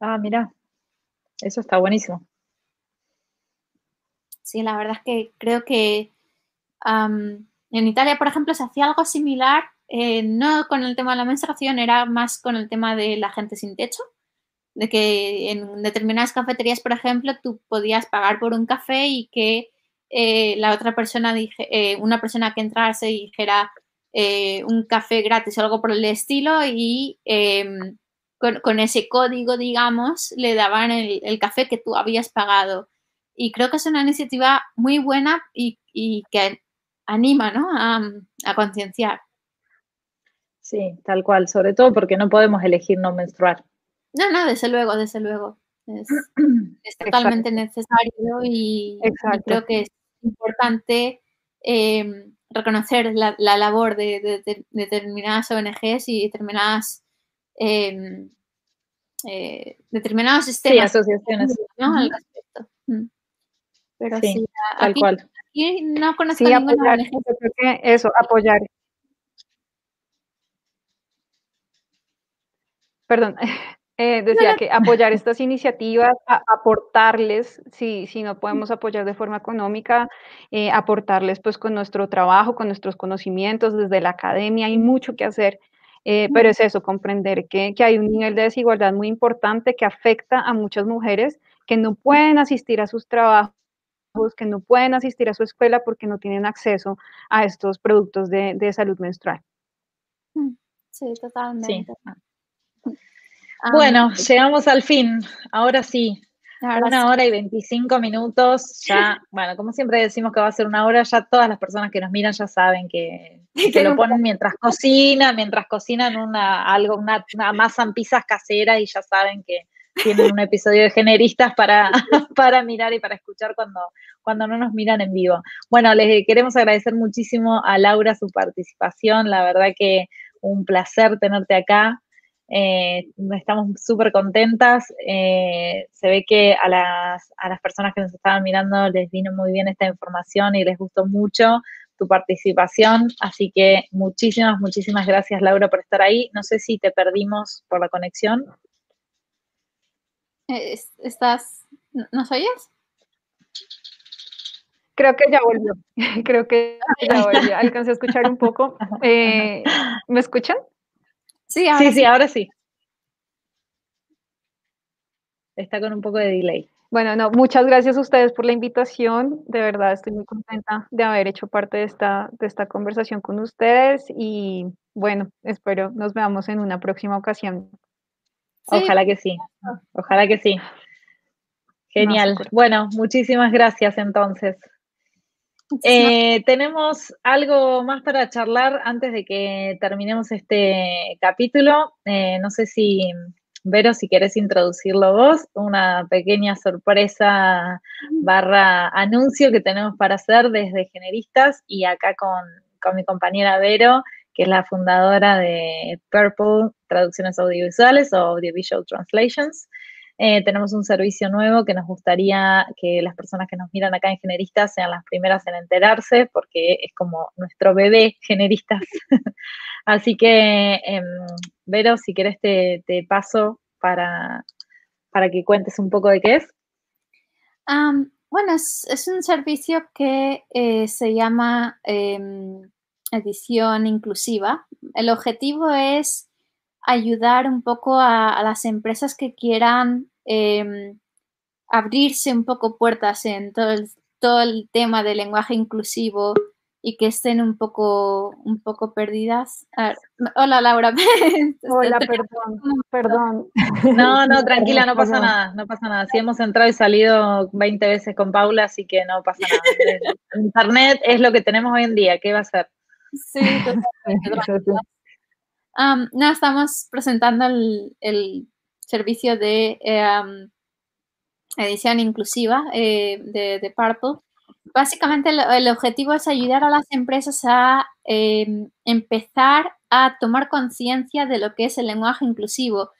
Ah, mira, eso está buenísimo. Sí, la verdad es que creo que en Italia, por ejemplo, se hacía algo similar, eh, no con el tema de la menstruación, era más con el tema de la gente sin techo, de que en determinadas cafeterías, por ejemplo, tú podías pagar por un café y que eh, la otra persona, dije, eh, una persona que entrase y dijera eh, un café gratis o algo por el estilo y em, con, ese código, digamos, le daban el, café que tú habías pagado. Y creo que es una iniciativa muy buena y, que anima ¿no? a, a concienciar. Sí, tal cual, sobre todo porque no podemos elegir no menstruar. No, no, desde luego, desde luego. Es, totalmente necesario y, creo que es importante em, reconocer la, labor de, determinadas ONGs y determinadas em, eh, determinados sistemas asociaciones ¿no? al respecto. Mm. Pero sí, tal cual. Aquí no conozco sí, ninguna apoyar, eso, apoyar. Perdón, eh, decía que apoyar estas iniciativas, aportarles, si, si no podemos apoyar de forma económica, eh, aportarles pues con nuestro trabajo, con nuestros conocimientos desde la academia, hay mucho que hacer, eh, pero es eso, comprender que, que hay un nivel de desigualdad muy importante que afecta a muchas mujeres que no pueden asistir a sus trabajos que no pueden asistir a su escuela porque no tienen acceso a estos productos de, salud menstrual. Mm, sí, totalmente. Bueno, llegamos al fin. Ahora sí. una hora y 25 minutos. Ya, bueno, como siempre decimos que va a ser una hora, ya todas las personas que nos miran ya saben que, que lo ponen mientras cocinan, mientras cocinan una, algo, una, una masa en pizzas caseras y ya saben que, tienen un episodio de generistas para, para mirar y para escuchar cuando, cuando no nos miran en vivo. Bueno, les queremos agradecer muchísimo a Laura su participación, la verdad que un placer tenerte acá. Eh, estamos súper contentas. Eh, se ve que a las, a las personas que nos estaban mirando les vino muy bien esta información y les gustó mucho tu participación. Así que muchísimas, muchísimas gracias Laura por estar ahí. No sé si te perdimos por la conexión. ¿Estás, nos oyes? Creo que ya volvió, creo que ya volvió. Alcancé a escuchar un poco. Eh, ¿Me escuchan? Sí, ahora sí, sí, ahora sí. Está con un poco de delay. Bueno, no, muchas gracias a ustedes por la invitación. De verdad, estoy muy contenta de haber hecho parte de esta, de esta conversación con ustedes y bueno, espero nos veamos en una próxima ocasión. Ojalá que sí, ojalá que sí. Genial. bueno, muchísimas gracias entonces. Eh, tenemos algo más para charlar antes de que terminemos este capítulo. Eh, no sé si, Vero, si querés introducirlo vos, una pequeña sorpresa barra anuncio que tenemos para hacer desde Generistas y acá con, con mi compañera Vero que es la fundadora de Purple Traducciones Audiovisuales o Audiovisual Translations. Eh, tenemos un servicio nuevo que nos gustaría que las personas que nos miran acá en Generistas sean las primeras en enterarse, porque es como nuestro bebé Generistas. Así que, eh, Vero, si querés te, paso para, para, que cuentes un poco de qué es. bueno, es, un servicio que eh, se llama em, edición inclusiva. El objetivo es ayudar un poco a, las empresas que quieran em, abrirse un poco puertas en todo el, todo el tema del lenguaje inclusivo y que estén un poco, un poco perdidas. hola Laura. Hola, perdón, perdón. No, no, tranquila, no pasa nada, no pasa nada. Si hemos entrado y salido 20 veces con Paula, así que no pasa nada. Internet es lo que tenemos hoy en día, ¿qué va a ser? Sí, totalmente. No, estamos presentando el, servicio de em, edición inclusiva eh, de, Purple. Básicamente el, objetivo es ayudar a las empresas a em, empezar a tomar conciencia de lo que es el lenguaje inclusivo.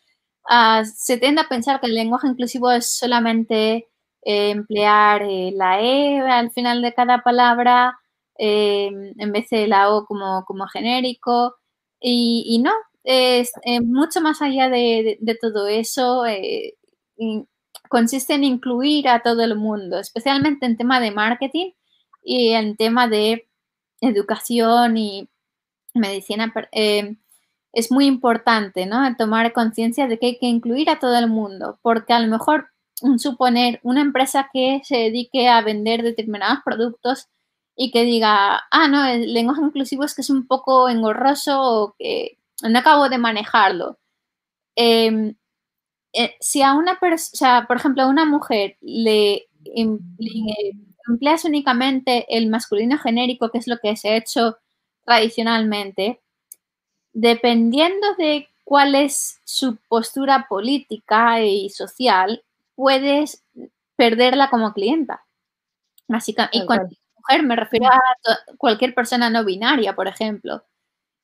Ah, se tiende a pensar que el lenguaje inclusivo es solamente eh, emplear eh, la E al final de cada palabra, Em, en vez de la O como, como genérico. Y, no, es eh, mucho más allá de, todo eso. Eh, consiste en incluir a todo el mundo, especialmente en tema de marketing y en tema de educación y medicina. Eh, es muy importante, ¿no? Tomar conciencia de que hay que incluir a todo el mundo, porque a lo mejor suponer una empresa que se dedique a vender determinados productos y que diga, ah, no, el lenguaje inclusivo es que es un poco engorroso o que no acabo de manejarlo. Em, eh, si a una persona, por ejemplo, a una mujer le, em, empleas únicamente el masculino genérico, que es lo que se ha hecho tradicionalmente, dependiendo de cuál es su postura política y social, puedes perderla como clienta. Y me refiero a cualquier persona no binaria, por ejemplo.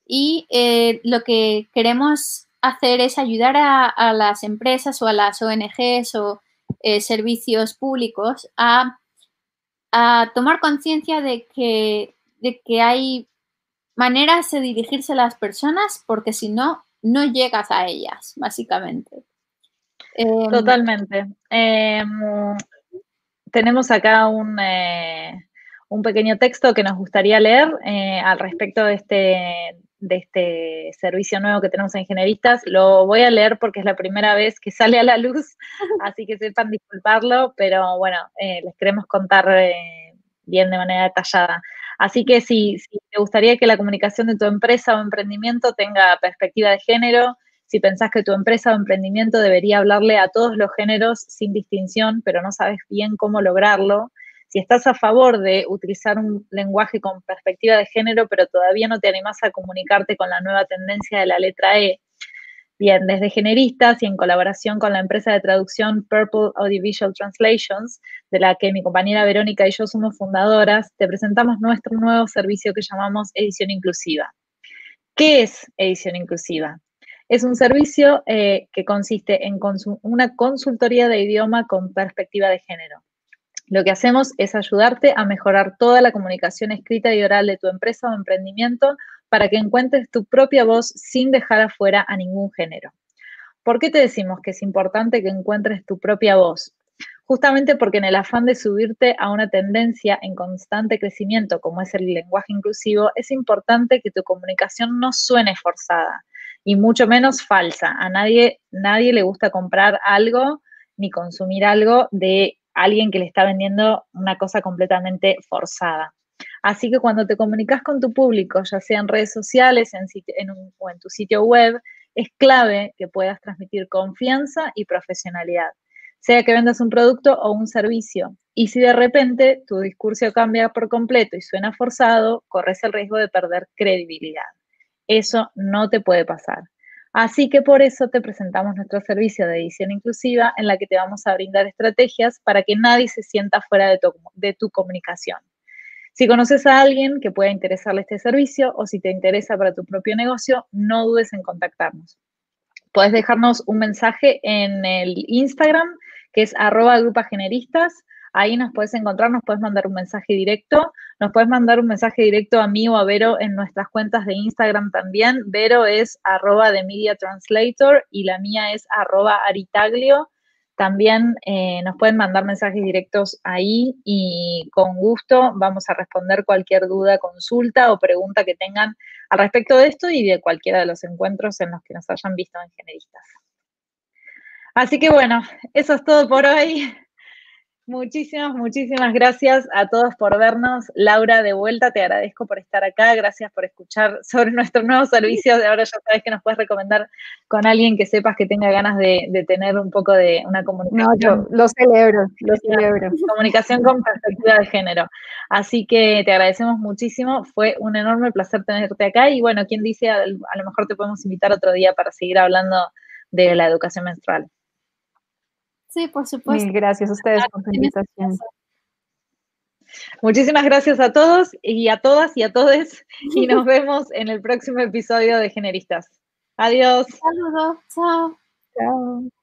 Y eh, lo que queremos hacer es ayudar a, las empresas o a las ONGs o eh, servicios públicos a tomar conciencia de que, de que hay maneras de dirigirse a las personas porque si no, no llegas a ellas, básicamente. Em, Totalmente. Em, tenemos acá un, eh, un, pequeño texto que nos gustaría leer eh, al respecto de este, de este servicio nuevo que tenemos en Ingenieristas. Lo voy a leer porque es la primera vez que sale a la luz, así que sepan disculparlo, pero bueno, eh, les queremos contar bien de manera detallada. Así que si, si te gustaría que la comunicación de tu empresa o emprendimiento tenga perspectiva de género, si pensás que tu empresa o emprendimiento debería hablarle a todos los géneros sin distinción, pero no sabes bien cómo lograrlo, si estás a favor de utilizar un lenguaje con perspectiva de género, pero todavía no te animas a comunicarte con la nueva tendencia de la letra E, Bien, desde Generistas y en colaboración con la empresa de traducción Purple Audiovisual Translations, de la que mi compañera Verónica y yo somos fundadoras, te presentamos nuestro nuevo servicio que llamamos Edición Inclusiva. ¿Qué es Edición Inclusiva? Es un servicio eh, que consiste en una consultoría de idioma con perspectiva de género. Lo que hacemos es ayudarte a mejorar toda la comunicación escrita y oral de tu empresa o emprendimiento para que encuentres tu propia voz sin dejar afuera a ningún género. ¿Por qué te decimos que es importante que encuentres tu propia voz? Justamente porque en el afán de subirte a una tendencia en constante crecimiento como es el lenguaje inclusivo, es importante que tu comunicación no suene forzada y mucho menos falsa. A nadie, nadie le gusta comprar algo ni consumir algo de alguien que le está vendiendo una cosa completamente forzada. Así que cuando te comunicas con tu público, ya sea en redes sociales en o en tu sitio web, es clave que puedas transmitir confianza y profesionalidad, sea que vendas un producto o un servicio. Y si de repente tu discurso cambia por completo y suena forzado, corres el riesgo de perder credibilidad. Eso no te puede pasar. Así que por eso te presentamos nuestro servicio de edición inclusiva en la que te vamos a brindar estrategias para que nadie se sienta fuera de tu, comunicación. Si conoces a alguien que pueda interesarle este servicio o si te interesa para tu propio negocio, no dudes en contactarnos. Puedes dejarnos un mensaje en el Instagram, que es arroba generistas, Ahí nos puedes encontrar, nos puedes mandar un mensaje directo, nos puedes mandar un mensaje directo a mí o a Vero en nuestras cuentas de Instagram también. Vero es arroba de Media Translator y la mía es arroba aritaglio. También eh, nos pueden mandar mensajes directos ahí y con gusto vamos a responder cualquier duda, consulta o pregunta que tengan al respecto de esto y de cualquiera de los encuentros en los que nos hayan visto en Generistas. Así que bueno, eso es todo por hoy. Muchísimas, muchísimas gracias a todos por vernos. Laura, de vuelta, te agradezco por estar acá. Gracias por escuchar sobre nuestro nuevo servicio. Ahora ya sabes que nos puedes recomendar con alguien que sepas que tenga ganas de, tener un poco de una comunicación. No, yo lo celebro, lo celebro. Comunicación con perspectiva de género. Así que te agradecemos muchísimo. Fue un enorme placer tenerte acá. Y bueno, quien dice, a lo mejor te podemos invitar otro día para seguir hablando de la educación menstrual. Sí, por supuesto. gracias a ustedes por su invitación. Muchísimas gracias a todos y a todas y a todos y nos vemos en el próximo episodio de Generistas. Adiós. Saludos. Chao. Chao.